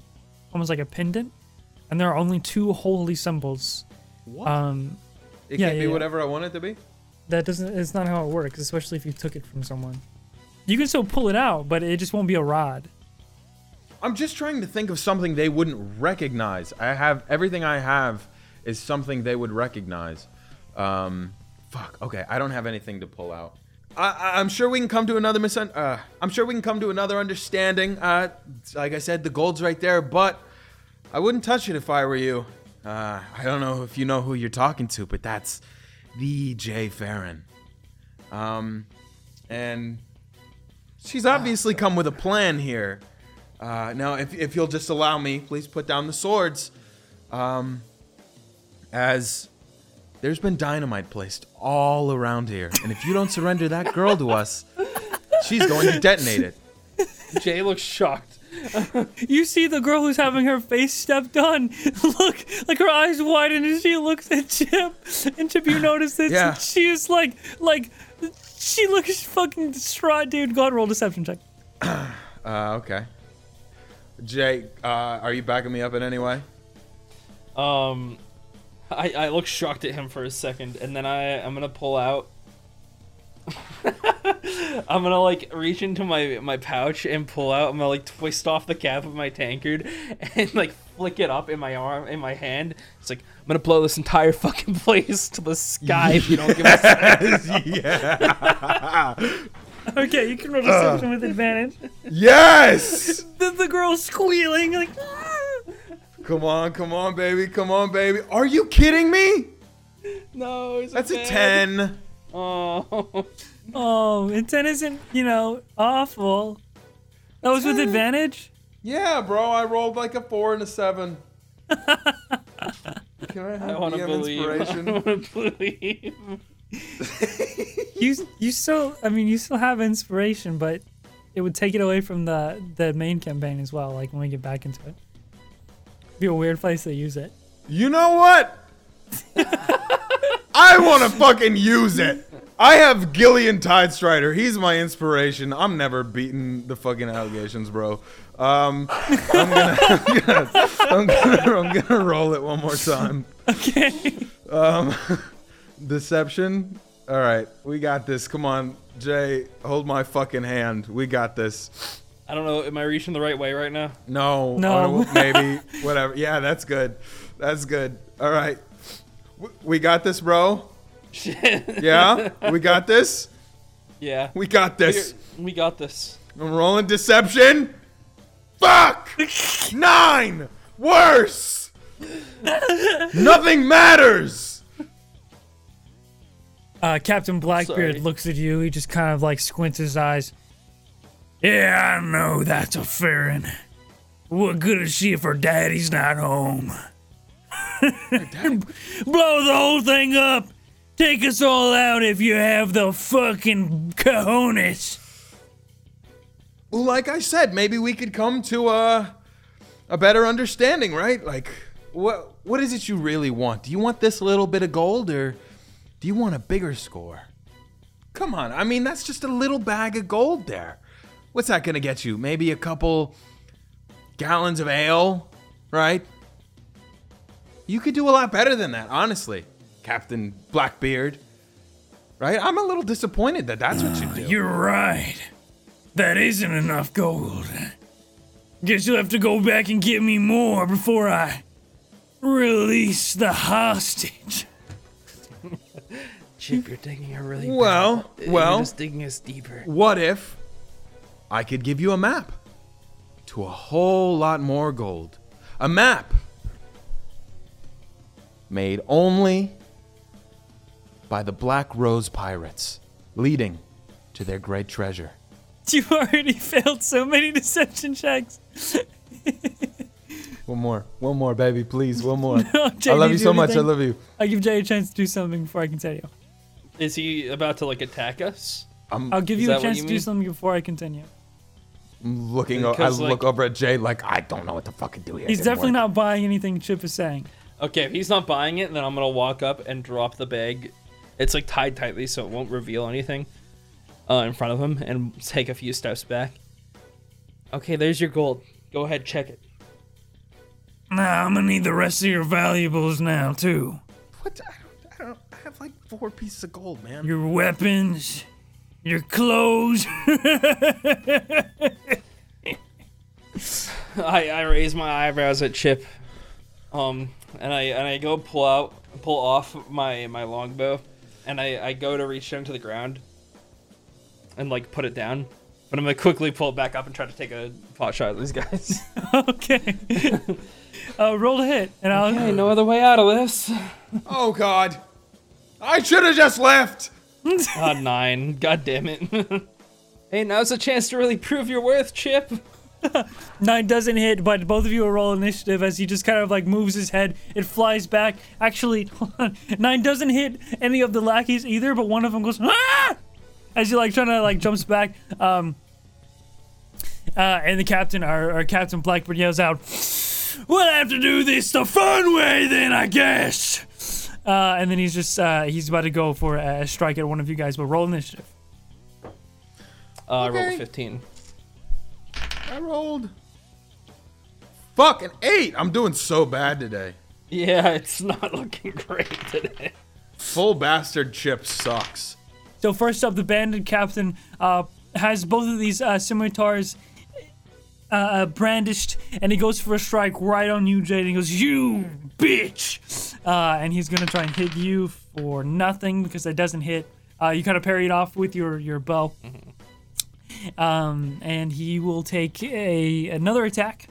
almost like a pendant, and there are only two holy symbols. what? Um, it yeah, can't yeah, be yeah. whatever I want it to be. that doesn't. It's not how it works, especially if you took it from someone. You can still pull it out, but it just won't be a rod. I'm just trying to think of something they wouldn't recognize. I have everything I have is something they would recognize. Um, fuck. Okay, I don't have anything to pull out. I, I'm sure we can come to another mis. Uh, I'm sure we can come to another understanding. Uh, like I said, the gold's right there, but I wouldn't touch it if I were you. Uh, I don't know if you know who you're talking to, but that's the Jay Farron. Um, and she's obviously come with a plan here. Uh, now, if, if you'll just allow me, please put down the swords. Um, as there's been dynamite placed all around here, and if you don't surrender that girl to us, she's going to detonate it. Jay looks shocked. You see the girl who's having her face stepped on. (laughs) Look, like her eyes widen as she looks at Chip. And Chip, you notice this? Yeah. She is like, like, she looks fucking distraught, dude. God, roll deception check. Uh, okay. Jay, uh, are you backing me up in any way? Um, I I look shocked at him for a second, and then I I'm gonna pull out. (laughs) I'm gonna like reach into my my pouch and pull out. I'm gonna like twist off the cap of my tankard (laughs) and like flick it up in my arm in my hand. It's like I'm gonna blow this entire (laughs) fucking place to the sky if you don't give us. yeah. (laughs) Okay, you can roll deception with advantage. yes. (laughs) The, the girl's squealing, like, "Ah." Come on, come on, baby, come on, baby. Are you kidding me? no, is That's a bad? ten. Oh, oh, and 10 isn't, you know, awful. That was with advantage? Yeah, bro, I rolled like a four and a seven. (laughs) Can I I have want to DM believe. I inspiration? want to believe. (laughs) You, you still, I mean, you still have inspiration, but it would take it away from the the main campaign as well. Like when we get back into it, It'd be a weird place to use it. You know what? (laughs) I want to fucking use it. I have Gillian Tidestrider. He's my inspiration. I'm never beating the fucking allegations, bro. Um, I'm gonna, (laughs) I'm gonna, I'm gonna, I'm gonna roll it one more time. Okay. Um, deception. All right, we got this. Come on, Jay, hold my fucking hand. We got this. I don't know. Am I reaching the right way right now? No, No. maybe whatever. Yeah, that's good. That's good. All right, we got this, bro. Shit. (laughs) Yeah, we got this. Yeah. We got this. We got this. I'm rolling deception. Fuck! (laughs) Nine! Worse! (laughs) Nothing matters! Uh, Captain Blackbeard Sorry. looks at you. He just kind of like squints his eyes. Yeah, I know that's a Farron. What good is she if her daddy's not home? (laughs) Blow the whole thing up. Take us all out if you have the fucking cojones. Well, like I said, maybe we could come to a a better understanding, right? Like, what what is it you really want? Do you want this little bit of gold, or do you want a bigger score? Come on, I mean that's just a little bag of gold there. What's that gonna get you? Maybe a couple gallons of ale, right? You could do a lot better than that, honestly, Captain Blackbeard. Right? I'm a little disappointed that that's what you do. You're right. That isn't enough gold. Guess you'll have to go back and get me more before I release the hostage. Chip, you're digging her really Well, bad. well. You're just digging us deeper. What if I could give you a map to a whole lot more gold? A map made only by the Black Rose Pirates, leading to their great treasure. (laughs) You already failed so many deception checks. (laughs) One more, one more, baby, please, one (laughs) more. No, Jay, I love you do so much. I love you. I'll give Jay a chance to do something before I continue. Is he about to like attack us? I'm I'll give you a chance you to do mean? something before I continue. looking. o- I Because, look over at Jay like I don't know what to fucking do here. He's definitely work. not buying anything Chip is saying. Okay, if he's not buying it, then I'm gonna walk up and drop the bag. It's like tied tightly, so it won't reveal anything uh, in front of him, and take a few steps back. Okay, there's your gold. Go ahead, check it. Nah, I'm gonna need the rest of your valuables now, too. What? I four pieces of gold, man. Your weapons, your clothes. (laughs) I, I raise my eyebrows at Chip, um, and I and I go pull out pull off my my longbow, and I I go to reach down to the ground, and like put it down, but I'm gonna quickly pull it back up and try to take a pot shot at these guys. (laughs) (laughs) okay. uh, roll to hit, and I'll. okay, no other way out of this. Oh God! I should have just left. (laughs) Ah, nine. God damn it. (laughs) hey, now's a chance to really prove your worth, Chip. (laughs) Nine doesn't hit, but both of you are roll initiative as he just kind of like moves his head. It flies back. Actually. Nine doesn't hit any of the lackeys either, but one of them goes ah! as he like trying to like jumps back. Um, uh, and the captain, our, our Captain Blackbeard, yells out, "We'll have to do this the fun way, then, I guess." Uh, and then he's just uh, he's about to go for a strike at one of you guys, but roll initiative. Uh, I rolled a 15. I rolled. Fuck an eight. I'm doing so bad today. Yeah, it's not (laughs) looking great today. Full bastard chip sucks. So first up, the bandit captain uh, has both of these uh, scimitars uh, uh, brandished, and he goes for a strike right on you, Jade. And he goes, "You bitch!" Uh, and he's gonna try and hit you for nothing because that doesn't hit. Uh, you kind of parry it off with your your bow, um, and he will take a another attack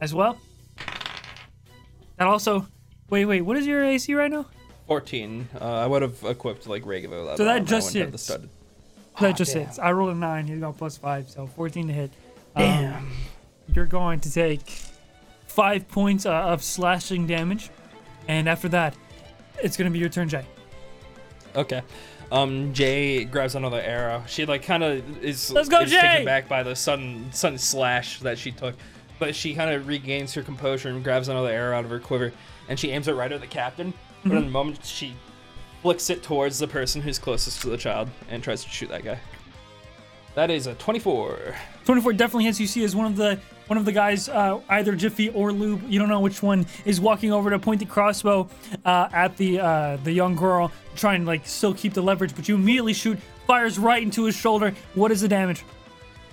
as well. That also, wait, wait, what is your AC right now? 14. Uh, I would have equipped like Regavo. So that armor. Just wouldn't hits. studded. That just damn. hits. I rolled a nine. He got plus five, so 14 to hit. Um, Damn. You're going to take five points uh, of slashing damage, and after that, it's going to be your turn, Jay. Okay. Um, Jay grabs another arrow. She like kind of is, Let's go, is taken back by the sudden sudden slash that she took, but she kind of regains her composure and grabs another arrow out of her quiver, and she aims it right at the captain. But Mm-hmm. in the moment, she flicks it towards the person who's closest to the child and tries to shoot that guy. That is a 24. 24 definitely hits. You see as one of the one of the guys, uh, either Jiffy or Lube, you don't know which one, is walking over to point the crossbow uh, at the uh, the young girl, trying to like still keep the leverage. But you immediately shoot, fires right into his shoulder. What is the damage?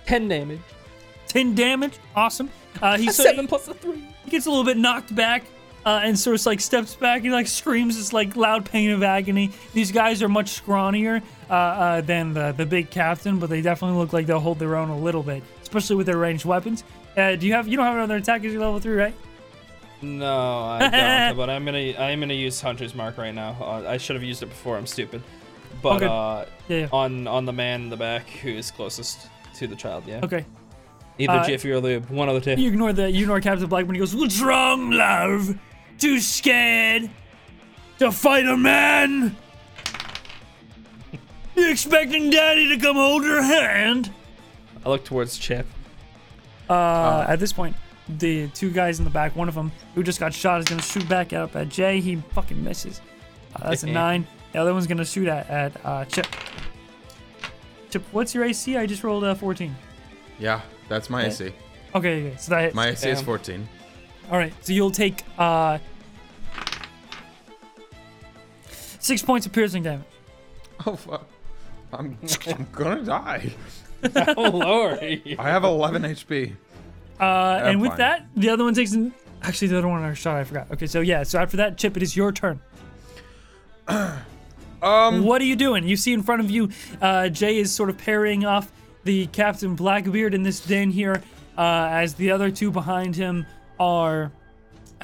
10 damage. 10 damage. Awesome. Uh, he's (laughs) so, Seven plus a three. he gets a little bit knocked back uh, and sort of like steps back and like screams this like loud pain of agony. These guys are much scrawnier uh, uh, than the, the big captain, but they definitely look like they'll hold their own a little bit, especially with their ranged weapons. Uh, do you have you don't have another attack as your level three, right? No, I don't. (laughs) but I'm gonna I'm gonna use Hunter's Mark right now. Uh, I should have used it before. I'm stupid. But Okay. uh, Yeah. yeah. on on the man in the back who is closest to the child. Yeah. Okay. Either Uh, Jiffy or Lube. One of the two. You ignore the you ignore Captain Black when He goes, "What's wrong, love? Too scared to fight a man? (laughs) You expecting Daddy to come hold your hand?" I look towards Chip. Uh, at this point, the two guys in the back, one of them who just got shot, is gonna shoot back up at Jay. He fucking misses. Uh, that's a (laughs) nine. The other one's gonna shoot at at uh, Chip. Chip, what's your AC? I just rolled a 14. Yeah, that's my AC. Okay, okay, so that hits. My AC is 14. All right, so you'll take uh six points of piercing damage. Oh fuck. I'm, (laughs) I'm gonna die. (laughs) oh lord. I have 11 HP. Uh, and with fine. that, the other one takes an. Actually, the other one I shot. I forgot. Okay, so yeah. So after that, Chip, it is your turn. (clears throat) Um, What are you doing? You see in front of you, uh, Jay is sort of parrying off the Captain Blackbeard in this den here, uh, as the other two behind him are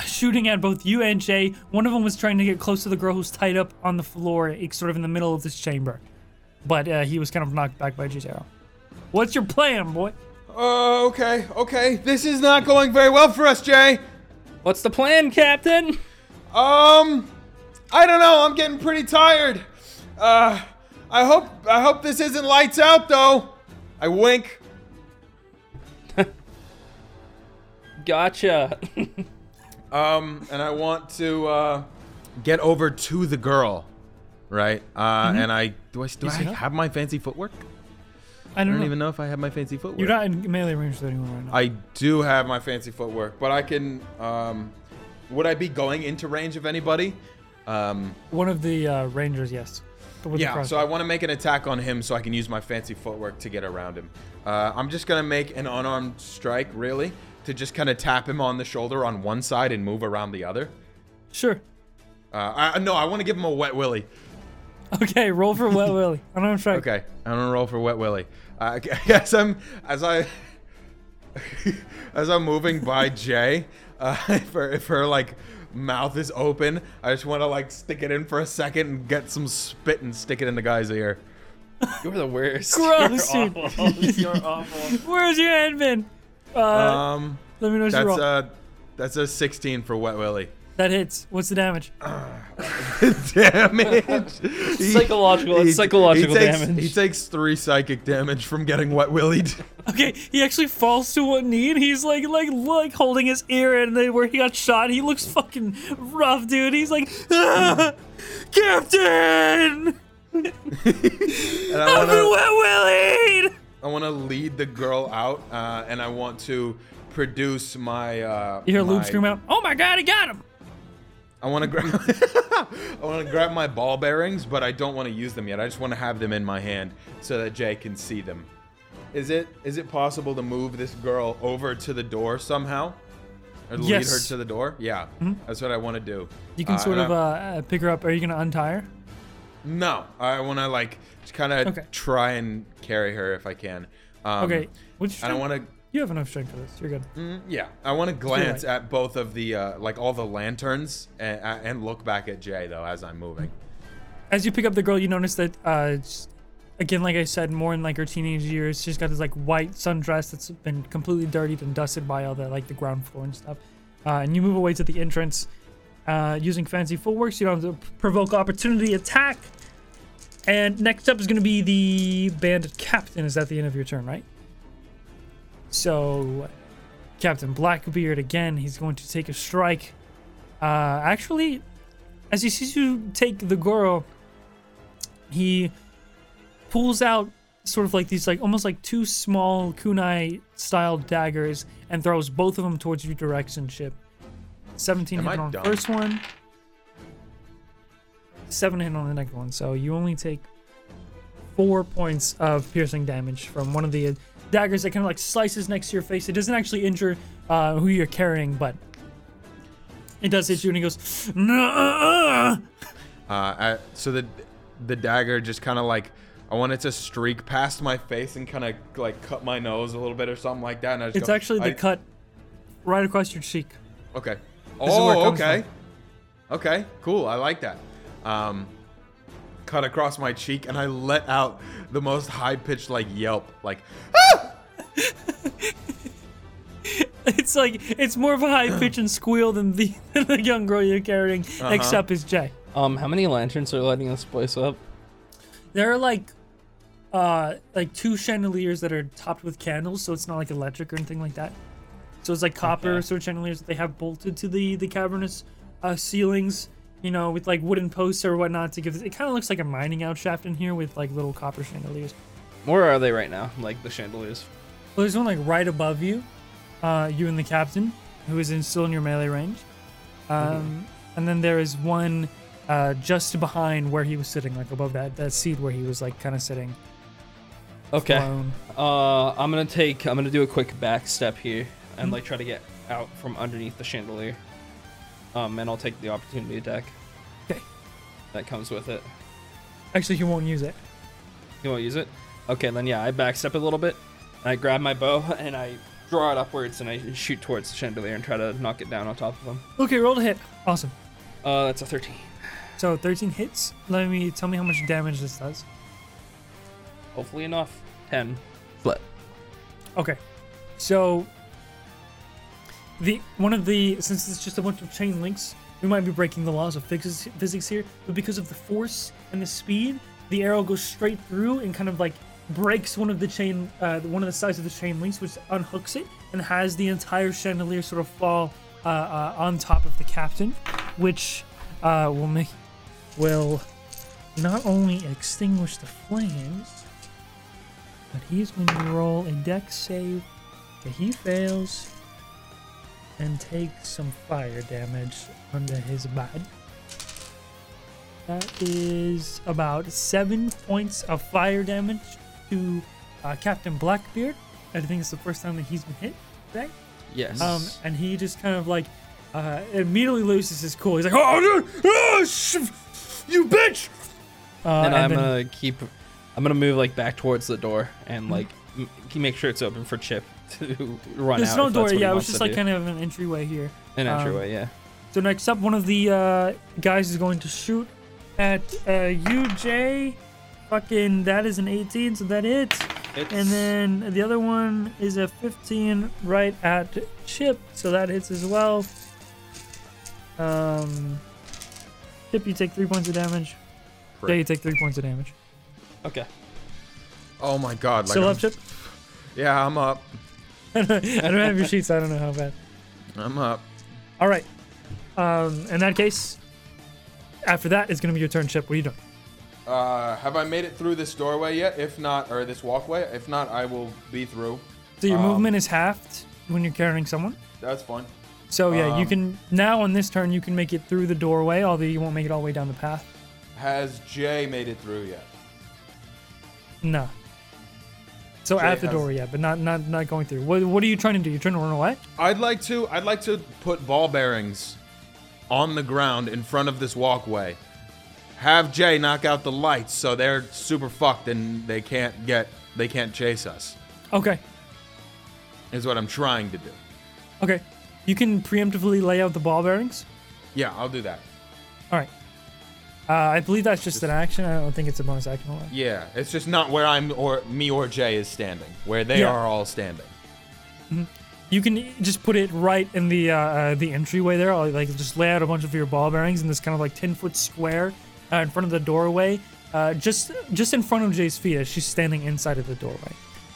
shooting at both you and Jay. One of them was trying to get close to the girl who's tied up on the floor, eh, sort of in the middle of this chamber, but uh, he was kind of knocked back by Jay's arrow. What's your plan, boy? uh, okay, okay. This is not going very well for us, Jay. What's the plan, Captain? Um, I don't know. I'm getting pretty tired. Uh, I hope I hope this isn't lights out though. I wink. (laughs) Gotcha. (laughs) Um, and I want to uh, get over to the girl, right? Uh, and I do I do I have my fancy footwork? I I don't, don't know. even know if I have my fancy footwork. You're not in melee range with anyone right now. I do have my fancy footwork, but I can. Um, would I be going into range of anybody? Um, One of the uh, rangers, yes. But with the yeah. So. I want to make an attack on him, so I can use my fancy footwork to get around him. Uh, I'm just gonna make an unarmed strike, really, to just kind of tap him on the shoulder on one side and move around the other. sure. Uh, I, no, I want to give him a wet willy. Okay, roll for Wet Willy. I'm trying. Okay, I'm gonna roll for wet willy. Uh, as (laughs) I'm as I (laughs) as I'm moving by Jay, uh, (laughs) if her if her like mouth is open, I just want to like stick it in for a second and get some spit and stick it in the guy's ear. You're the worst. Gross, You're dude. awful. You're awful. Where's your admin? Uh, Um, let me know what you that's roll. a that's a 16 for wet willy. That hits. What's the damage? (laughs) damage. (laughs) He- Psychological- it's psychological he takes, damage. He takes three psychic damage from getting wet willied. (laughs) Okay, he actually falls to one knee and he's like, like, like holding his ear, and then where he got shot, he looks fucking rough, dude. He's like, ah, Captain, And I I've want been to wet willied. I want to lead the girl out, uh, and I want to produce my. Uh, You hear Lube my- scream out, "Oh my God, he got him!" I want to grab. (laughs) I want to grab my ball bearings, but I don't want to use them yet. I just want to have them in my hand so that Jay can see them. Is it is it possible to move this girl over to the door somehow? Or lead her Yes. Mm-hmm. to the door? Yeah, that's what I want to do. You can Uh, sort of uh, uh, pick her up. Are you gonna untie her? No, I want to like just kind of Okay. try and carry her if I can. Um, Okay. I don't want to. You have enough strength for this. You're good. Yeah, I want to glance at both of the uh, like all the lanterns and, and look back at Jay though as I'm moving. As you pick up the girl, you notice that, uh, again, like I said, more in like her teenage years, she's got this like white sundress that's been completely dirtied and dusted by all the like the ground floor and stuff. Uh, and you move away to the entrance, uh, using fancy footwork, so you don't have to provoke opportunity attack. And next up is going to be the bandit captain. Is that the end of your turn, right? So, Captain Blackbeard again. He's going to take a strike. Uh, actually, as he sees you take the Goro, he pulls out sort of like these, like almost like two small kunai style daggers and throws both of them towards your direction, Chip. 17 Am hit I on dumb? first one, seven hit on the next one. So you only take four points of piercing damage from one of the daggers that kind of like slices next to your face. It doesn't actually injure uh, who you're carrying, but it does hit you, and he goes, no. Uh, I, so the the dagger just kind of like I want it to streak past my face and kind of like cut my nose a little bit or something like that. And I just It's go, actually the I- cut right across your cheek. Okay. is where it Oh, okay. Okay, cool. I like that. Um, cut across my cheek, and I let out the most high pitched like yelp, like (laughs) It's like it's more of a high pitch and squeal than the, (laughs) than the young girl you're carrying, Uh-huh. except is Jay. Um, how many lanterns are lighting this place up? There are like uh like two chandeliers that are topped with candles, so it's not like electric or anything like that. So it's like copper Okay. sort of chandeliers that they have bolted to the the cavernous uh, ceilings, you know, with like wooden posts or whatnot to give it kind of looks like a mining out shaft in here with like little copper chandeliers. Where are they right now? Like the chandeliers. Well, there's one like right above you, uh, you and the captain, who is in still in your melee range. Um, and then there is one uh, just behind where he was sitting, like above that that seat where he was like kind of sitting. Okay. Uh, I'm gonna take. I'm gonna do a quick back step here and Mhm. like try to get out from underneath the chandelier. Um, and I'll take the opportunity attack. 'Kay. That comes with it. Actually, he won't use it. He won't use it? Okay, then yeah, I backstep a little bit. And I grab my bow (laughs) and I draw it upwards and I shoot towards the chandelier and try to knock it down on top of him. Okay, roll to hit. Awesome. Uh, that's a 13. So 13 hits. Let me tell me how much damage this does. Hopefully enough. 10. Flip. Okay. So the one of the since it's just a bunch of chain links, we might be breaking the laws of physics, physics here, but because of the force and the speed, the arrow goes straight through and kind of like breaks one of the chain, uh, one of the sides of the chain links, which unhooks it and has the entire chandelier sort of fall uh, uh, on top of the captain, which uh, will make will not only extinguish the flames, but he's going to roll a dex save that he fails and take some fire damage under his body. That is about seven points of fire damage to uh, Captain Blackbeard. I think it's the first time that he's been hit today. Yes. Um, and he just kind of like uh, immediately loses his cool. He's like, "Oh, oh sh- you bitch!" Uh, and, I'm then- gonna keep. I'm gonna move like back towards the door and like m- make sure it's open for Chip (laughs) to run There's out. no if door. that's what he Yeah, it was just like do. kind of an entryway here. an um, entryway. yeah. So next up, one of the uh, guys is going to shoot at uh, Jay. Fucking, that is an 18, so that hits. It's, And then the other one is a 15 right at Chip, so that hits as well. Um, Chip, you take three points of damage. Yeah, you take three points of damage. okay. oh my god, like Still I'm- up, Chip? (laughs) Yeah, I'm up. (laughs) I don't have your sheets, so I don't know how bad. I'm up. All right. Um, in that case, after that, it's going to be your turn, Chip. What are you doing? Uh, have I made it through this doorway yet? If not, or this walkway? If not, I will be through. So your Um, movement is halved when you're carrying someone. That's fine. So yeah, you Um, can now on this turn you can make it through the doorway, although you won't make it all the way down the path. Has Jay made it through yet? No. So Jay at the has- door, yeah, but not not not going through. What what are you trying to do? You're trying to run away? I'd like to. I'd like to put ball bearings on the ground in front of this walkway. Have Jay knock out the lights so they're super fucked and they can't get. They can't chase us. Okay. Is what I'm trying to do. Okay. You can preemptively lay out the ball bearings. Yeah, I'll do that. All right. Uh, I believe that's just an action. I don't think it's a bonus action. Yeah, it's just not where I'm or me or Jay is standing. Where they Yeah. are all standing. You can just put it right in the uh, uh, the entryway there. Like just lay out a bunch of your ball bearings in this kind of like ten foot square uh, in front of the doorway. uh, just just in front of Jay's feet as she's standing inside of the doorway.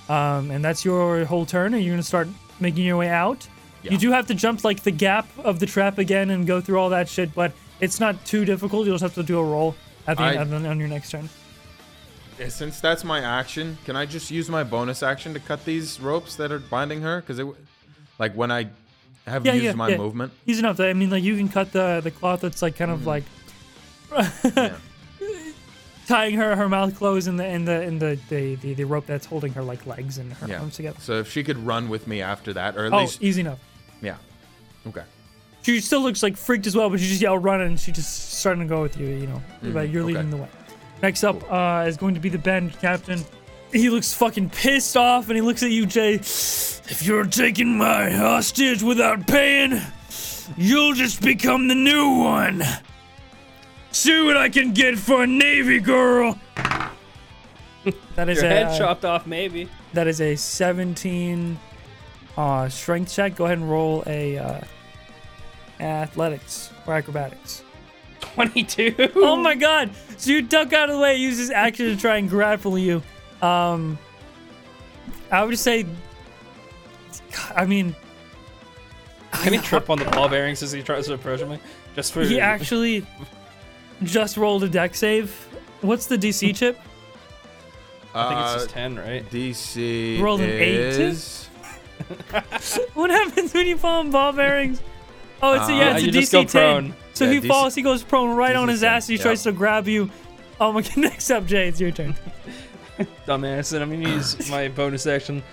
Um, and that's your whole turn. Are you're gonna start making your way out? You do have to jump like the gap of the trap again and go through all that shit, but it's not too difficult. You'll just have to do a roll at the I- end on, on your next turn. Since that's my action, can I just use my bonus action to cut these ropes that are binding her? Because it, like when I have Yeah, used yeah, my yeah. movement. Easy enough. I mean, like you can cut the the cloth that's like kind of like Yeah. (laughs) tying her her mouth closed and the and the and the, the, the, the rope that's holding her like legs and her Yeah. arms together. So if she could run with me after that, or at Oh, least easy enough. yeah. Okay. She still looks like freaked as well, but she just yelled run and she just starting to go with you. You know, but you're okay. leading the way. Next up uh, is going to be the band captain. He looks fucking pissed off and he looks at you, Jay. If you're taking my hostage without paying, you'll just become the new one. See what I can get for a Navy girl. (laughs) That is Your a head chopped off, maybe. that is a 17 uh, strength check. Go ahead and roll a uh, athletics or acrobatics. 22. Oh my god! So you duck out of the way, use his action to try and grapple you. Um, I would say, I mean, Can he trip (laughs) on the ball bearings as he tries to approach me? Just for. he actually just rolled a dex save. What's the DC chip? I think it's Uh, just 10, right? DC Rolled an eight, is (laughs) What happens when you fall on ball bearings? Oh, it's a, Uh, yeah, it's a you DC just go 10. prone. So Yeah, he DC falls, he goes prone right on DC his ass. And he 10, tries to grab you. Oh my (laughs) god! Next up, Jay, it's your turn. (laughs) Dumbass. And I'm going to use my bonus action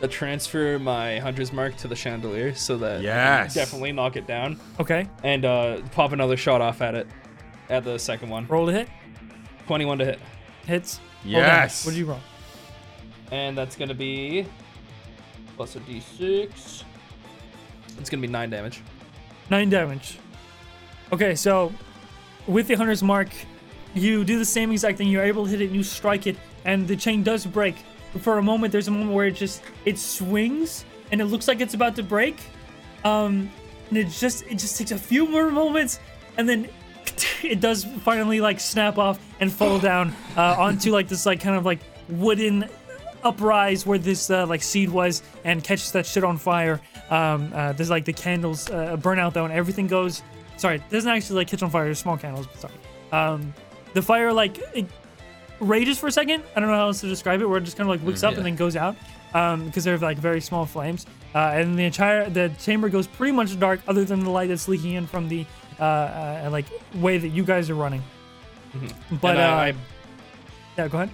to transfer my Hunter's Mark to the chandelier so that I can Yes. definitely knock it down Okay, and uh, pop another shot off at it at the second one. roll to hit. 21 to hit. Hits. Roll damage. yes. What did you roll? And that's going to be plus a d6. It's going to be 9 damage. Nine damage. Okay, so with the hunter's mark, you do the same exact thing. You're able to hit it and you strike it, and the chain does break. But for a moment, there's a moment where it just it swings and it looks like it's about to break. Um, and it just it just takes a few more moments, and then it does finally like snap off and fall (gasps) down uh, onto like this like kind of like wooden uprise where this uh, like seed was and catches that shit on fire. Um, uh, there's like the candles uh, burn out though, and everything goes. Sorry, it doesn't actually like catch on fire. There's small candles, but sorry. Um, the fire like it rages for a second. I don't know how else to describe it. Where it just kind of like wicks up and then goes out um, because they're like very small flames. Uh, and the entire the chamber goes pretty much dark, other than the light that's leaking in from the uh, uh, like way that you guys are running. But and uh, I, I, yeah, go ahead.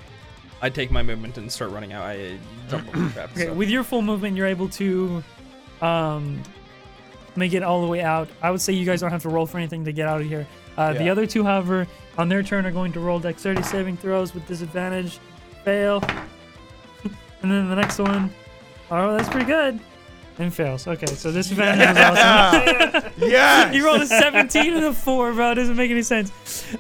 I take my movement and start running out. I jump over. (clears throat) Okay, so. with your full movement, you're able to um, make it all the way out. I would say you guys don't have to roll for anything to get out of here. Uh, The other two, however, on their turn are going to roll dexterity saving throws with disadvantage. Fail. (laughs) and then the next one, oh, that's pretty good. And fails. Okay, so this disadvantage is (laughs) awesome. (laughs) yeah. You rolled a 17 and a 4, bro. It doesn't make any sense.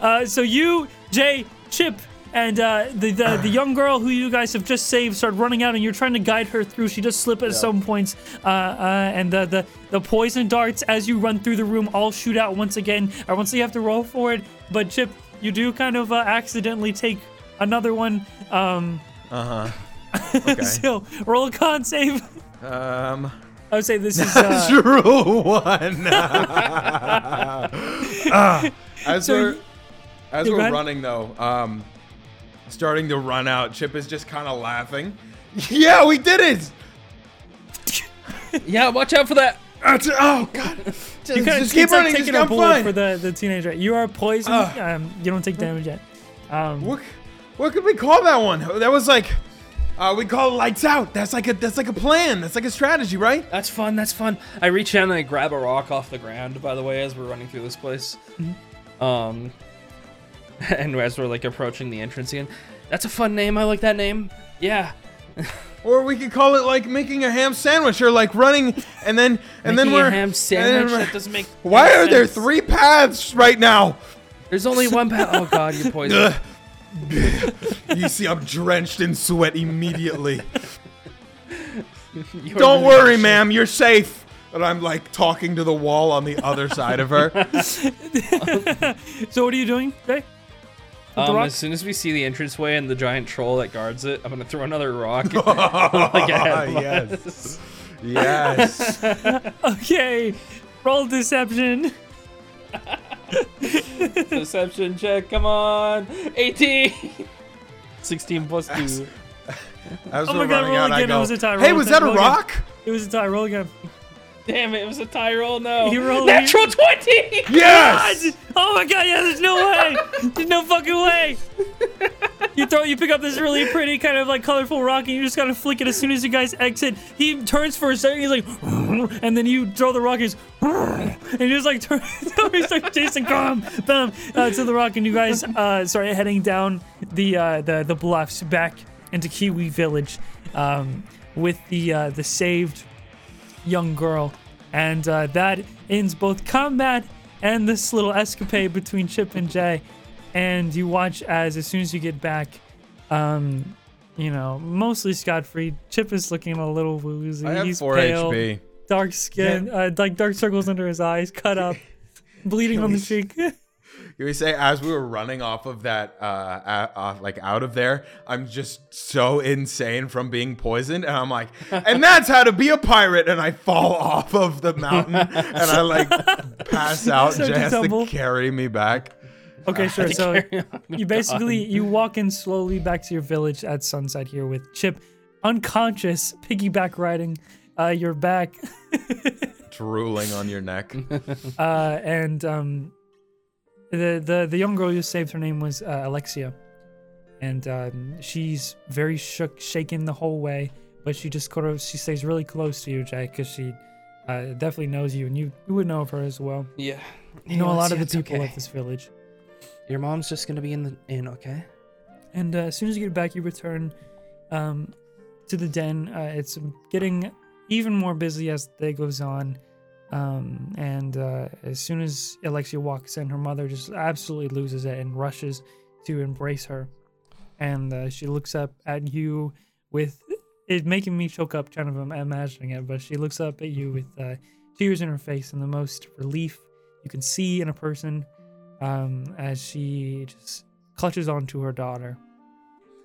Uh, so you, Jay, Chip, and uh, the, the the young girl who you guys have just saved start running out, and you're trying to guide her through. She does slip at some points, uh, uh, and the, the the poison darts as you run through the room all shoot out once again. Or once you have to roll for it, but Chip, you do kind of uh, accidentally take another one. Um, Uh huh. (laughs) Okay. so roll a con save. um. I would say this is uh, Natural one. (laughs) Ah, as So we're as we're ahead. running though, um, starting to run out. Chip is just kind of laughing. (laughs) Yeah, we did it. yeah, watch out for that. That's- Oh God! (laughs) Just, you kind of just keep running. taking Just a I'm bullet fine. for the the teenager. You are poisoned. Ugh. um, you don't take damage yet. Um, What, what could we call that one? That was like, uh, we call lights out. That's like a that's like a plan. That's like a strategy, right? That's fun. That's fun. I reach down and I grab a rock off the ground. By the way, as we're running through this place, um, (laughs) and as we're like approaching the entrance again, that's a fun name. I like that name. Yeah. (laughs) Or we could call it like making a ham sandwich, or like running, and then and then Making a we're ham sandwich. That doesn't make. Why are there three paths right now? There's only one path. Oh God, you're (laughs) poisoned. (laughs) you see, I'm drenched in sweat immediately. (laughs) You are Don't worry, shit. ma'am, you're safe. And I'm like talking to the wall on the other side of her. (laughs) so what are you doing, Jay? with the Um, as soon as we see the entranceway and the giant troll that guards it, I'm gonna throw another rock. like yes. Yes. Okay, roll deception. (laughs) Deception check, come on. 18. 16 plus 2. As Oh we're my God, running roll out, I again. It go, was a tie. Hey, Roll was that a roll again." rock? It was a tie. Roll again. Damn it, it was a tie roll. No. You roll- Natural 20. Yes. (laughs) Oh my god, yeah, there's no way. There's no fucking way. You throw you pick up this really pretty kind of like colorful rock and you just gotta flick it as soon as you guys exit. He turns for a second, he's like (laughs) and then you throw the rock, he's (laughs) and you just like turn he's like Jason come bam uh, to the rock and you guys uh start heading down the uh the, the bluffs back into Kiwi Village um with the uh the saved young girl. And uh, that ends both combat and this little escapade between Chip and Jay. And you watch as, as soon as you get back, um, you know, mostly scot free. Chip is looking a little woozy. I have He's four pale, HP. dark skin, uh, like dark circles under his eyes, cut up, bleeding on the (laughs) cheek. (laughs) You would say as we were running off of that, uh, uh, uh, like out of there, I'm just so insane from being poisoned, and I'm like, (laughs) and that's how to be a pirate, and I fall off of the mountain, (laughs) and I like pass out. So Jay has to carry me back. Okay, sure. (laughs) So you basically you walk in slowly back to your village at sunset here with Chip unconscious, piggyback riding uh, your back, Drooling on your neck. uh, and um, the the the young girl you saved. Her name was uh, Alexia, and um, she's very shook, shaken the whole way. But she just kind of she stays really close to you, Jack, because she uh, definitely knows you, and you you would know of her as well. Yeah. You know a lot of the people okay. of this village. Your mom's just gonna be in the inn, okay? And uh, as soon as you get back, you return um, to the den. Uh, it's getting even more busy as the day goes on. Um, and uh, as soon as Alexia walks in, her mother just absolutely loses it and rushes to embrace her. And uh, she looks up at you with it making me choke up, kind of im- imagining it. But she looks up at you with uh, tears in her face and the most relief you can see in a person um, as she just clutches onto her daughter.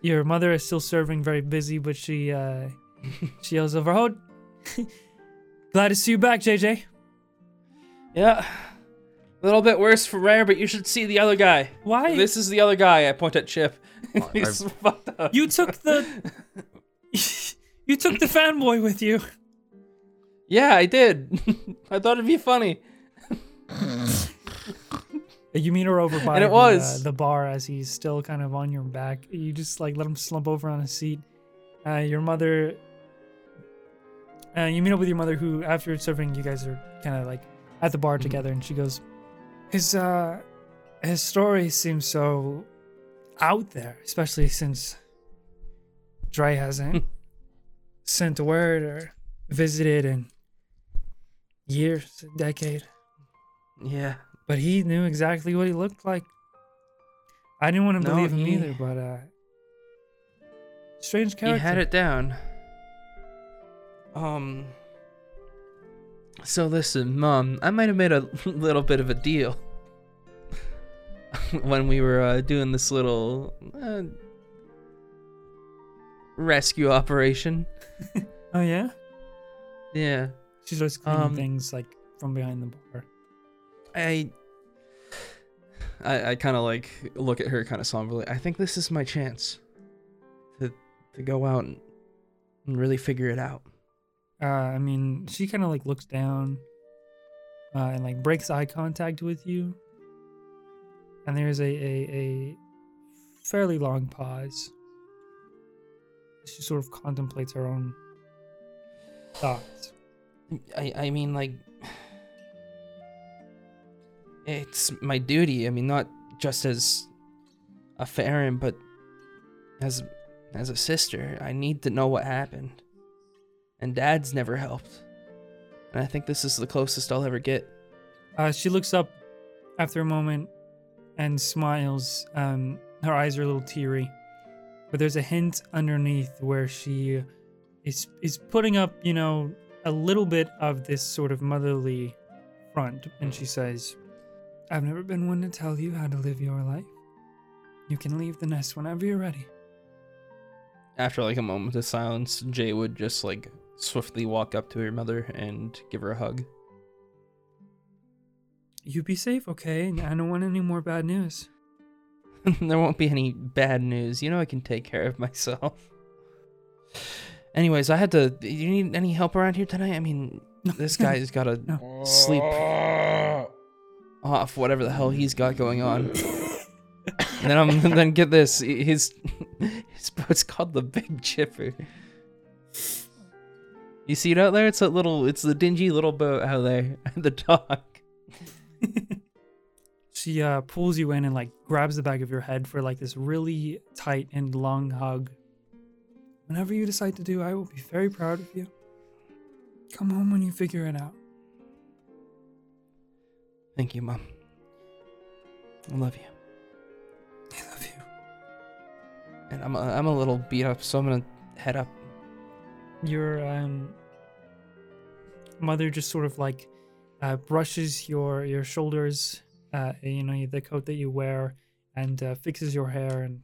Your mother is still serving, very busy, but she uh, (laughs) she yells over, "Oh, glad to see you back, JJ. Yeah. A little bit worse for Rare, but you should see the other guy. Why This is the other guy. I point at Chip. (laughs) He's I've- fucked up. you took the (laughs) you took the fanboy with you? Yeah, I did. (laughs) I thought it'd be funny. You meet her over by And it the, was. uh, the bar as he's still kind of on your back. You just like let him slump over on a seat. Uh, your mother. Uh, you meet up with your mother, who after serving, you guys are kind of like at the bar together, and she goes, "His uh, his story seems so out there, especially since Dre hasn't (laughs) sent a word or visited in years, a decade." Yeah. but he knew exactly what he looked like. I didn't want to No, believe him he- either, but uh, strange You character. had it down. Um. So listen, Mom, I might have made a (laughs) little bit of a deal (laughs) when we were uh, doing this little uh, rescue operation. (laughs) Oh yeah, Yeah, She's always cleaning Um, things like from behind the bar. I. I, I kind of like look at her kind of somberly. I think this is my chance to to go out and, and really figure it out. Uh, I mean, she kind of like looks down, uh, and like breaks eye contact with you. And there's a a, a fairly long pause. She sort of contemplates her own thoughts. I I mean like it's my duty. I mean not just as a Farron, but as as a sister. I need to know what happened. And dad's never helped. And I think this is the closest I'll ever get. Uh, she looks up after a moment and smiles. Um, her eyes are a little teary, but there's a hint underneath where she is is putting up, you know, a little bit of this sort of motherly front, and she says, "I've never been one to tell you how to live your life. You can leave the nest whenever you're ready. After like a moment of silence, Jay would just like swiftly walk up to her mother and give her a hug. You be safe, okay? I don't want any more bad news. (laughs) there won't be any bad news. You know I can take care of myself. Anyways, I had to. You need any help around here tonight? I mean, this (laughs) guy's got to No. sleep off whatever the hell he's got going on. and (laughs) then I'm then get this. His his boat's called the Big Chipper. You see it out there? It's a little. It's the dingy little boat out there at the dock. (laughs) She uh, pulls you in and like grabs the back of your head for like this really tight and long hug. Whenever you decide to do, I will be very proud of you. Come home when you figure it out. Thank you, mom. I love you. I love you. And I'm a, I'm a little beat up, so I'm gonna head up. Your um, mother just sort of like uh, brushes your your shoulders, uh, you know, the coat that you wear, and uh, fixes your hair and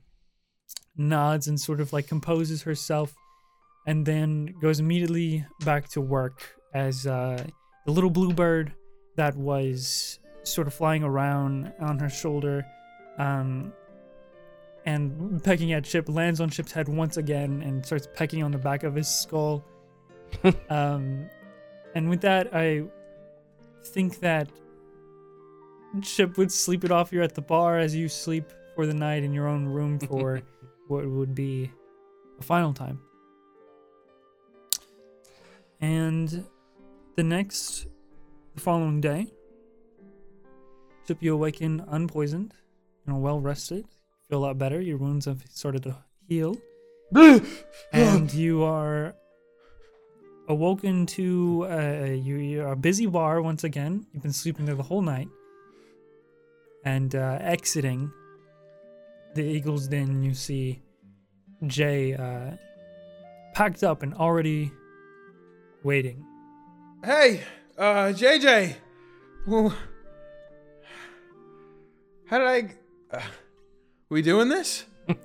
nods and sort of like composes herself, and then goes immediately back to work as uh, the little bluebird that was sort of flying around on her shoulder. Um, and pecking at Chip lands on Chip's head once again and starts pecking on the back of his skull. (laughs) um, and with that, I think that Chip would sleep it off here at the bar as you sleep for the night in your own room (laughs) for what would be a final time. And the next, the following day, Chip, you awaken unpoisoned, and well rested, feel a lot better. Your wounds have started to heal, (laughs) and you are awoken to uh, you, you're a busy bar once again. You've been sleeping there the whole night, and uh, exiting the Eagles Den, you see Jay uh, packed up and already waiting. Hey, uh, JJ. Well, how did I? Uh, we doing this? (laughs)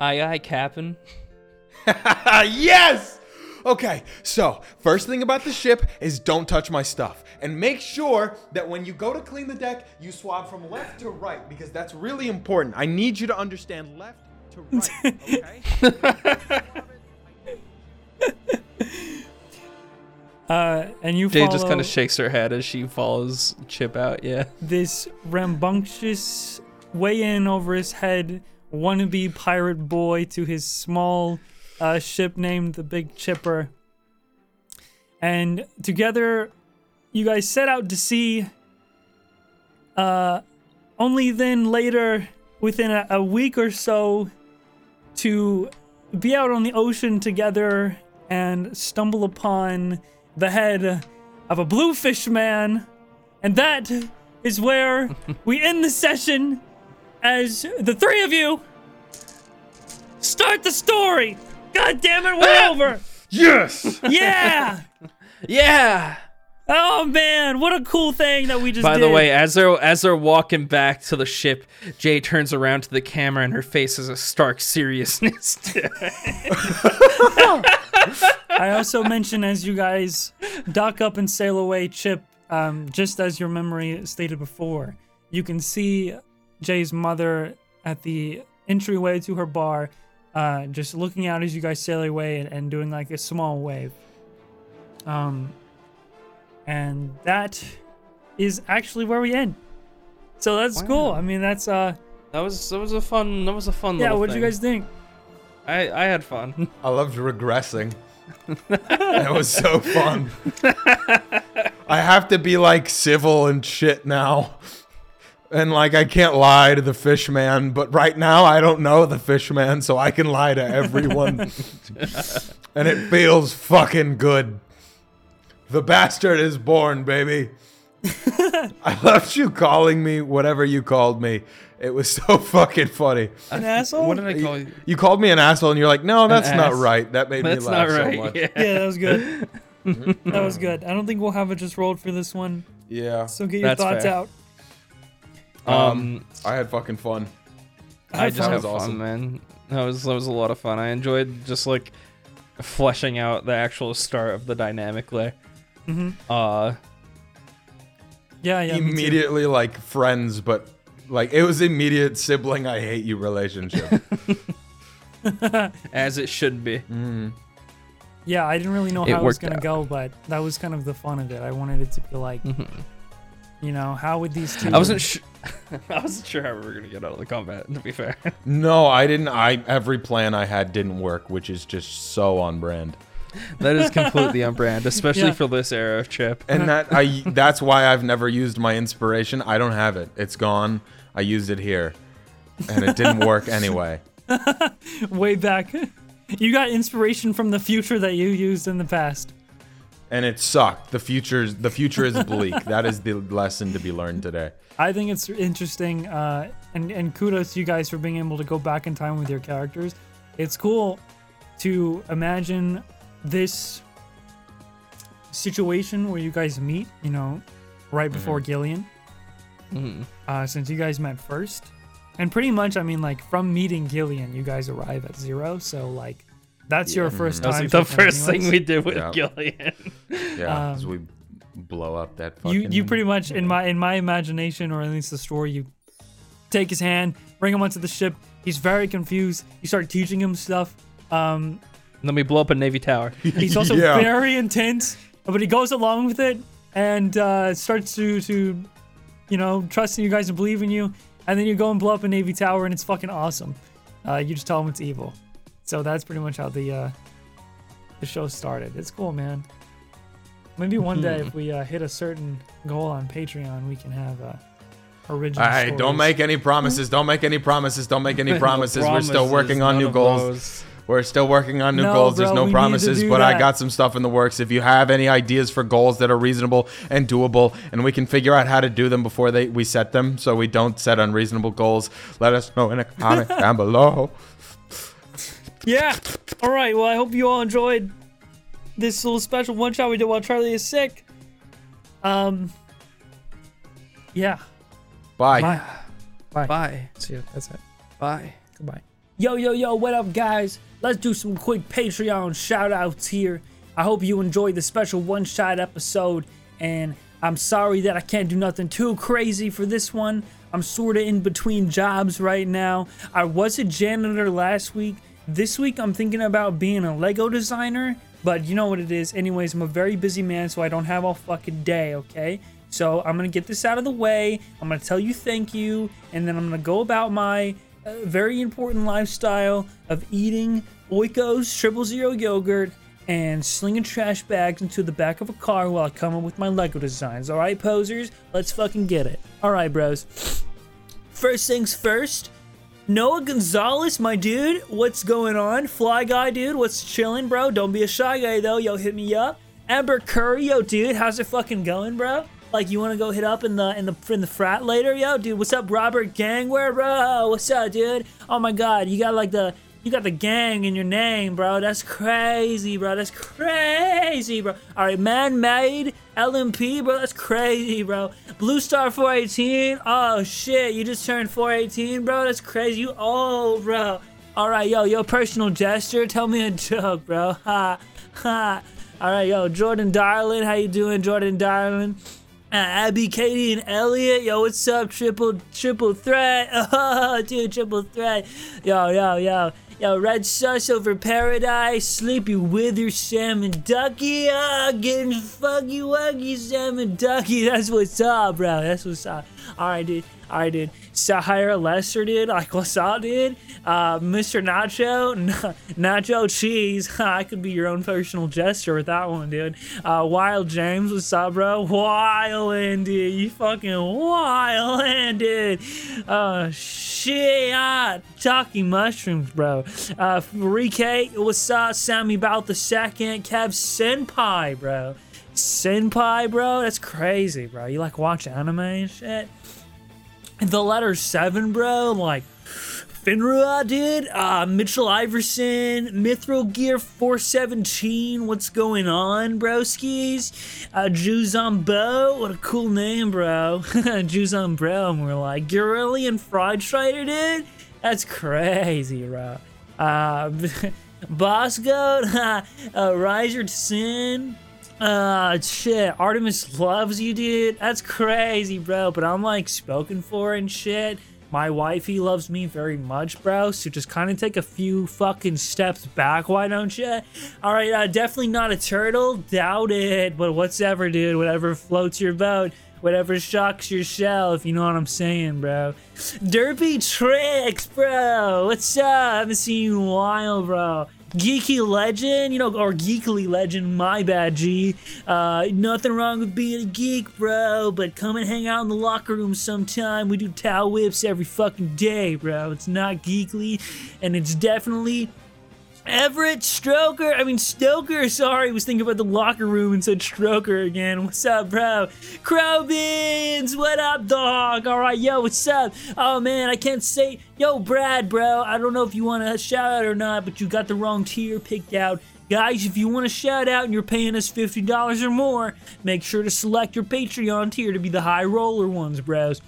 Aye, aye, Captain. (laughs) yes! Okay, so first thing about the ship is don't touch my stuff. And make sure that when you go to clean the deck, you swab from left to right because that's really important. I need you to understand left to right, (laughs) okay? Uh, and you Jay just kind of shakes her head as she follows Chip out. Yeah. this rambunctious way in over his head wannabe pirate boy to his small uh, ship named the Big Chipper. And together, you guys set out to sea. Uh, only then later, within a, a week or so, to be out on the ocean together and stumble upon the head of a bluefish man. And that is where we end the session as the three of you start the story. God damn it, we're over. yes! (laughs) Yeah. Yeah. Oh man, what a cool thing that we just By did. the way, as they're as they're walking back to the ship, Jay turns around to the camera and her face is a stark seriousness. (laughs) I also mentioned as you guys dock up and sail away, Chip, um, just as your memory stated before, you can see Jay's mother at the entryway to her bar, uh, just looking out as you guys sail away and, and doing like a small wave. Um, and that is actually where we end. So that's cool. I mean, that's uh, that was that was a fun that was a fun yeah. What did you guys think? I I had fun. (laughs) I loved regressing. that was so fun. (laughs) I have to be like civil and shit now. And like I can't lie to the fish man, but right now I don't know the fish man, so I can lie to everyone. (laughs) and it feels fucking good. The bastard is born, baby. I loved you calling me whatever you called me. It was so (laughs) fucking funny. An asshole? What did I call you? You called me an asshole, and you're like, "No, that's not right." That made That's me laugh not right. so much. yeah. yeah, that was good. (laughs) that was good. I don't think we'll have it just rolled for this one. Yeah. So get your That's thoughts fair. out. Um, I had fucking fun. I Have just had That was fun, awesome. man. That was that was a lot of fun. I enjoyed just like fleshing out the actual start of the dynamic there. Mhm. Uh, Yeah, yeah. Immediately like friends, but like it was immediate sibling I hate you relationship. (laughs) (laughs) as it should be. mm. Yeah, I didn't really know It how it was gonna out. go, but that was kind of the fun of it. I wanted it to be like, Mhm. You know, how would these two? I wasn't sure. (laughs) I wasn't sure how we were gonna get out of the combat. To be fair, (laughs) No, I didn't. I every plan I had didn't work, which is just so on brand. that is completely on brand, especially Yeah. for this era of Chip. And that I that's why I've never used my inspiration. I don't have it. It's gone. I used it here, and it didn't work (laughs) anyway. way back. You got inspiration from the future that you used in the past. And it sucked. The future's the future is bleak. that is the lesson to be learned today. I think it's interesting, uh, and and kudos to you guys for being able to go back in time with your characters. It's cool to imagine this situation where you guys meet. You know, right before Gillian, Mhm. uh, since you guys met first, and pretty much, I mean, like from meeting Gillian, you guys arrive at zero. So like, that's your first That was time. like the first thing anyways. we did with Yeah. Gillian. Yeah, as Um, we blow up that you fucking. you pretty much in my in my imagination or at least the story you take his hand bring him onto the ship he's very confused you start teaching him stuff um And then we blow up a navy tower. (laughs) he's also Yeah. very intense but he goes along with it and uh starts to to you know trust in you guys and believe in you and then you go and blow up a navy tower and it's fucking awesome uh you just tell him it's evil so that's pretty much how the uh the show started it's cool man maybe one day if we uh, hit a certain goal on patreon we can have uh original All right, don't make any promises. Don't make any promises. Don't make any (laughs) promises. We're still working on new goals. those. We're still working on new No, goals. There's no we need to promises, but I got some stuff in the works. If you have any ideas for goals that are reasonable and doable, and we can figure out how to do them before they we set them, so we don't set unreasonable goals, let us know in a comment down below. Yeah. All right. Well, I hope you all enjoyed this little special one shot we did while Charlie is sick. Um. Yeah. Bye. Bye. Bye. Bye. See you. That's it. Bye. Goodbye. Yo, yo, yo, what up, guys? Let's do some quick Patreon shout outs here. I hope you enjoyed the special one shot episode, and I'm sorry that I can't do nothing too crazy for this one. I'm sort of in between jobs right now. I was a janitor last week. This week, I'm thinking about being a Lego designer, but you know what it is. Anyways, I'm a very busy man, so I don't have all fucking day, okay? So I'm gonna get this out of the way. I'm gonna tell you thank you, and then I'm gonna go about my uh, very important lifestyle of eating Oikos triple zero yogurt and slinging trash bags into the back of a car while I come up with my Lego designs. All right, posers, let's fucking get it. All right, bros. First things first. Noah Gonzalez, my dude, what's going on? Fly guy, dude, what's chilling, bro? Don't be a shy guy though. Yo, hit me up. Amber Curry, yo, dude, how's it fucking going, bro? Like, you want to go hit up in the in the in the frat later, yo, dude? What's up, Robert Gangware, bro? What's up, dude? Oh my God, you got like the you got the gang in your name, bro. That's crazy, bro. That's crazy, bro. All right, man made LMP, bro. That's crazy, bro. Blue Star 418. Oh shit, you just turned 418, bro. That's crazy. You old, bro. All right, yo, yo, personal gesture. Tell me a joke, bro. (laughs) Ha, ha. All right, yo, Jordan Darling. How you doing, Jordan Darling? Uh, Abby, Katie, and Elliot. Yo, what's up? Triple, triple threat. (laughs) Oh, dude, triple threat. Yo, yo, yo. Yo, Red Sus over Paradise. Sleepy Wither, Salmon Ducky. Ah, getting fucky wuggy, Salmon Ducky. That's what's up, bro. That's what's up. All right, dude. Right, did. Sahara Lester, did. Like, up, dude? Uh, Mr. Nacho, N- (laughs) Nacho Cheese. (laughs) I could be your own personal gesture with that one, dude. Uh, Wild James, what's up, bro? Wildin', dude. You fucking wildin', dude. Uh, shit. Ah, talking mushrooms, bro. Uh, Rike, what's up? Sammy about the second. Kev Senpai, bro. Senpai, bro. That's crazy, bro. You like watch anime and shit? The letter seven, bro. Like Finra, dude. Uh, Mitchell Iverson, Mithril Gear 417. What's going on, broskies? Uh, Juzambo. What a cool name, bro. (laughs) Juzambo. And we're like, Gurillian Fried Strider, dude. That's crazy, bro. Uh, (laughs) Boss Goat, (laughs) uh, Riser Sin. Uh, shit. Artemis loves you, dude. That's crazy, bro. But I'm like spoken for and shit. My wifey loves me very much, bro. So just kind of take a few fucking steps back, why don't you? All right, uh, definitely not a turtle. Doubt it. But whatever, dude. Whatever floats your boat. Whatever shocks your shell, if you know what I'm saying, bro. Derpy Tricks, bro. What's up? I haven't seen you in a while, bro. Geeky legend, you know, or geekly legend, my bad, G. Uh, nothing wrong with being a geek, bro, but come and hang out in the locker room sometime. We do towel whips every fucking day, bro. It's not geekly, and it's definitely Everett Stroker, I mean Stoker, sorry, was thinking about the locker room and said Stroker again. What's up, bro? Crowbeans, what up, dog? All right, yo, what's up? Oh man, I can't say, yo, Brad, bro. I don't know if you want to shout out or not, but you got the wrong tier picked out. Guys, if you want to shout out and you're paying us $50 or more, make sure to select your Patreon tier to be the high roller ones, bros.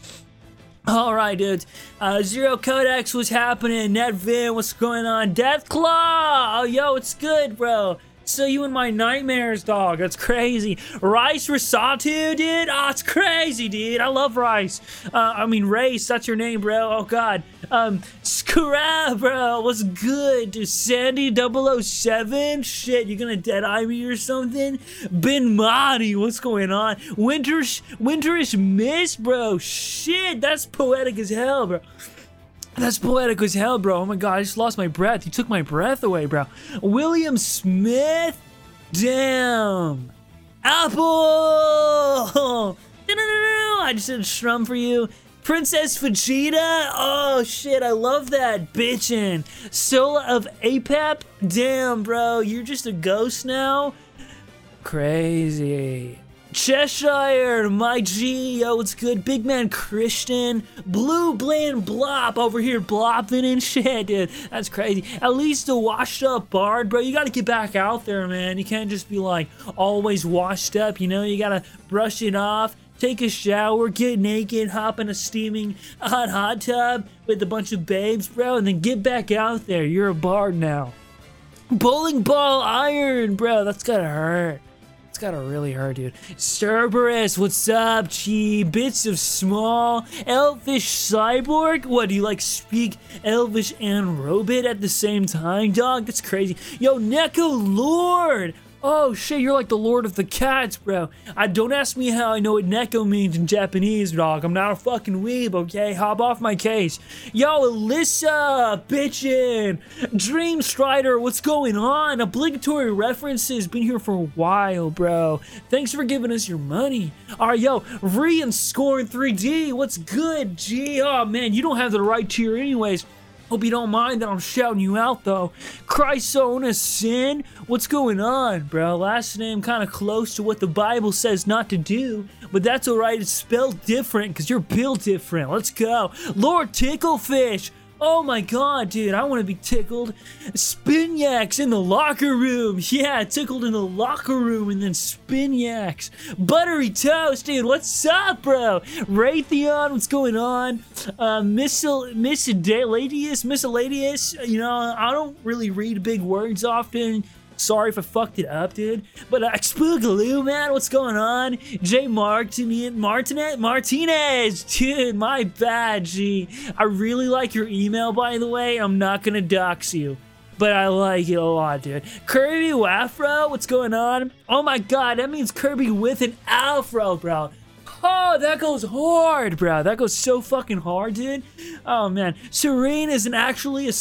All right, dudes. Uh, Zero Codex what's happening. Netvin, what's going on? Deathclaw! Oh, yo, it's good, bro. So you in my nightmares, dog. That's crazy. Rice Risatu, dude. Oh, it's crazy, dude. I love Rice. Uh, I mean, Race. That's your name, bro. Oh, God. Um, Scrap, bro. What's good? Sandy 007? Shit, you gonna dead eye me or something? Ben Mahdi, what's going on? Winterish, Winterish Mist, bro. Shit, that's poetic as hell, bro. That's poetic as hell, bro. Oh my god, I just lost my breath. You took my breath away, bro. William Smith? Damn. Apple! (laughs) I just did a strum for you. Princess Vegeta? Oh shit, I love that. Bitchin'. Sola of Apep? Damn, bro. You're just a ghost now? Crazy. Cheshire, my G, yo, it's good. Big man Christian, Blue Bland Blop over here blopping and (laughs) shit, dude. That's crazy. At least a washed up bard, bro. You gotta get back out there, man. You can't just be like always washed up, you know? You gotta brush it off, take a shower, get naked, hop in a steaming hot hot tub with a bunch of babes, bro, and then get back out there. You're a bard now. Bowling ball iron, bro. That's gotta hurt. It's gotta really hurt, dude. Cerberus, what's up, Chi? Bits of small elfish cyborg? What do you like speak elvish and robot at the same time, dog? That's crazy. Yo, Neko Lord! Oh shit, you're like the Lord of the Cats, bro. I don't ask me how I know what Neko means in Japanese, dog. I'm not a fucking weeb, okay? Hop off my case. Yo, Alyssa, bitchin'. Dream Strider, what's going on? Obligatory references, been here for a while, bro. Thanks for giving us your money. Alright, yo, Re and Scorn 3D, what's good, G? Oh man, you don't have the right tier anyways. Hope you don't mind that I'm shouting you out though. Chrysona Sin? What's going on, bro? Last name kind of close to what the Bible says not to do, but that's alright. It's spelled different because you're built different. Let's go. Lord Ticklefish. Oh my god, dude, I want to be tickled. Spinyax in the locker room. Yeah, tickled in the locker room and then Spinyax. Buttery Toast, dude, what's up, bro? Raytheon, what's going on? Uh, Miscel- Miscellaneous, Miscellaneous, you know, I don't really read big words often. Sorry if I fucked it up, dude. But uh, Spoogaloo, man, what's going on? Jay Martin, Martinet, Martinez, dude, my bad, G. I really like your email, by the way. I'm not gonna dox you. But I like it a lot, dude. Kirby Wafro, what's going on? Oh my god, that means Kirby with an afro, bro. Oh, that goes hard, bro. That goes so fucking hard, dude. Oh man, Serene isn't actually a.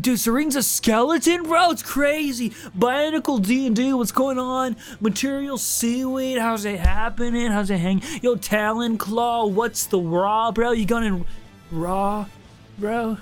Dude, Serene's a skeleton, bro. It's crazy. Bionicle D and D. What's going on? Material seaweed. How's it happening? How's it hang? Yo, Talon Claw. What's the raw, bro? You going raw, bro?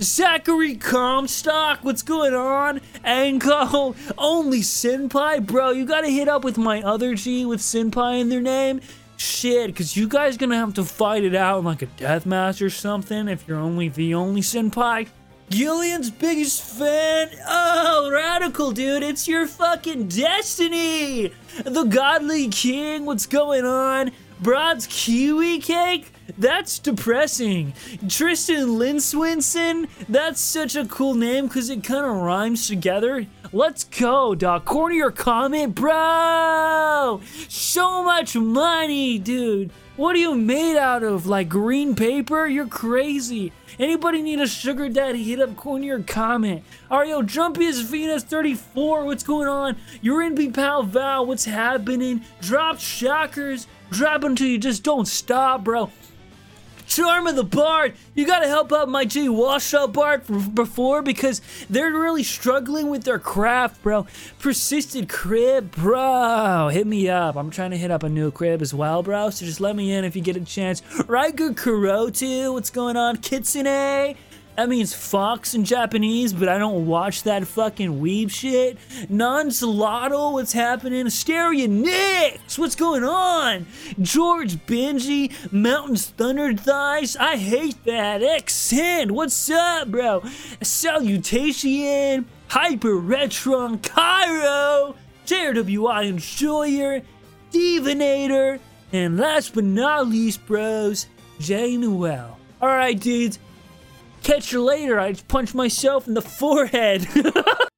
Zachary Comstock, what's going on? Anko, only Senpai, bro. You gotta hit up with my other G with Senpai in their name. Shit, because you guys gonna have to fight it out in like a death match or something if you're only the only Senpai. Gillian's biggest fan. Oh, radical, dude. It's your fucking destiny. The godly king. What's going on? Brod's kiwi cake? That's depressing. Tristan Lynn Swinson? That's such a cool name because it kind of rhymes together. Let's go, Doc. Corner your comment, bro? So much money, dude. What are you made out of? Like green paper? You're crazy. Anybody need a sugar daddy? Hit up corny or comment. Ario Jumpy is Venus 34. What's going on? You're in B Pal Val. What's happening? Drop shockers. Drop until you just don't stop, bro. Charm of the Bard, you gotta help out my G Washout Bard for, before because they're really struggling with their craft, bro. Persisted crib, bro. Hit me up. I'm trying to hit up a new crib as well, bro. So just let me in if you get a chance. Raiger Kurotu, what's going on? Kitsune, that means fox in Japanese, but I don't watch that fucking weeb shit. Non Salado, what's happening? Asteria Nix, what's going on? George Benji, Mountains Thunder Thighs, I hate that. X Hand, what's up, bro? Salutation, Hyper Retron, Cairo, JRWI Enjoyer, Divinator, and last but not least, bros, J Noel. Alright, dudes. Catch you later. I just punched myself in the forehead. (laughs)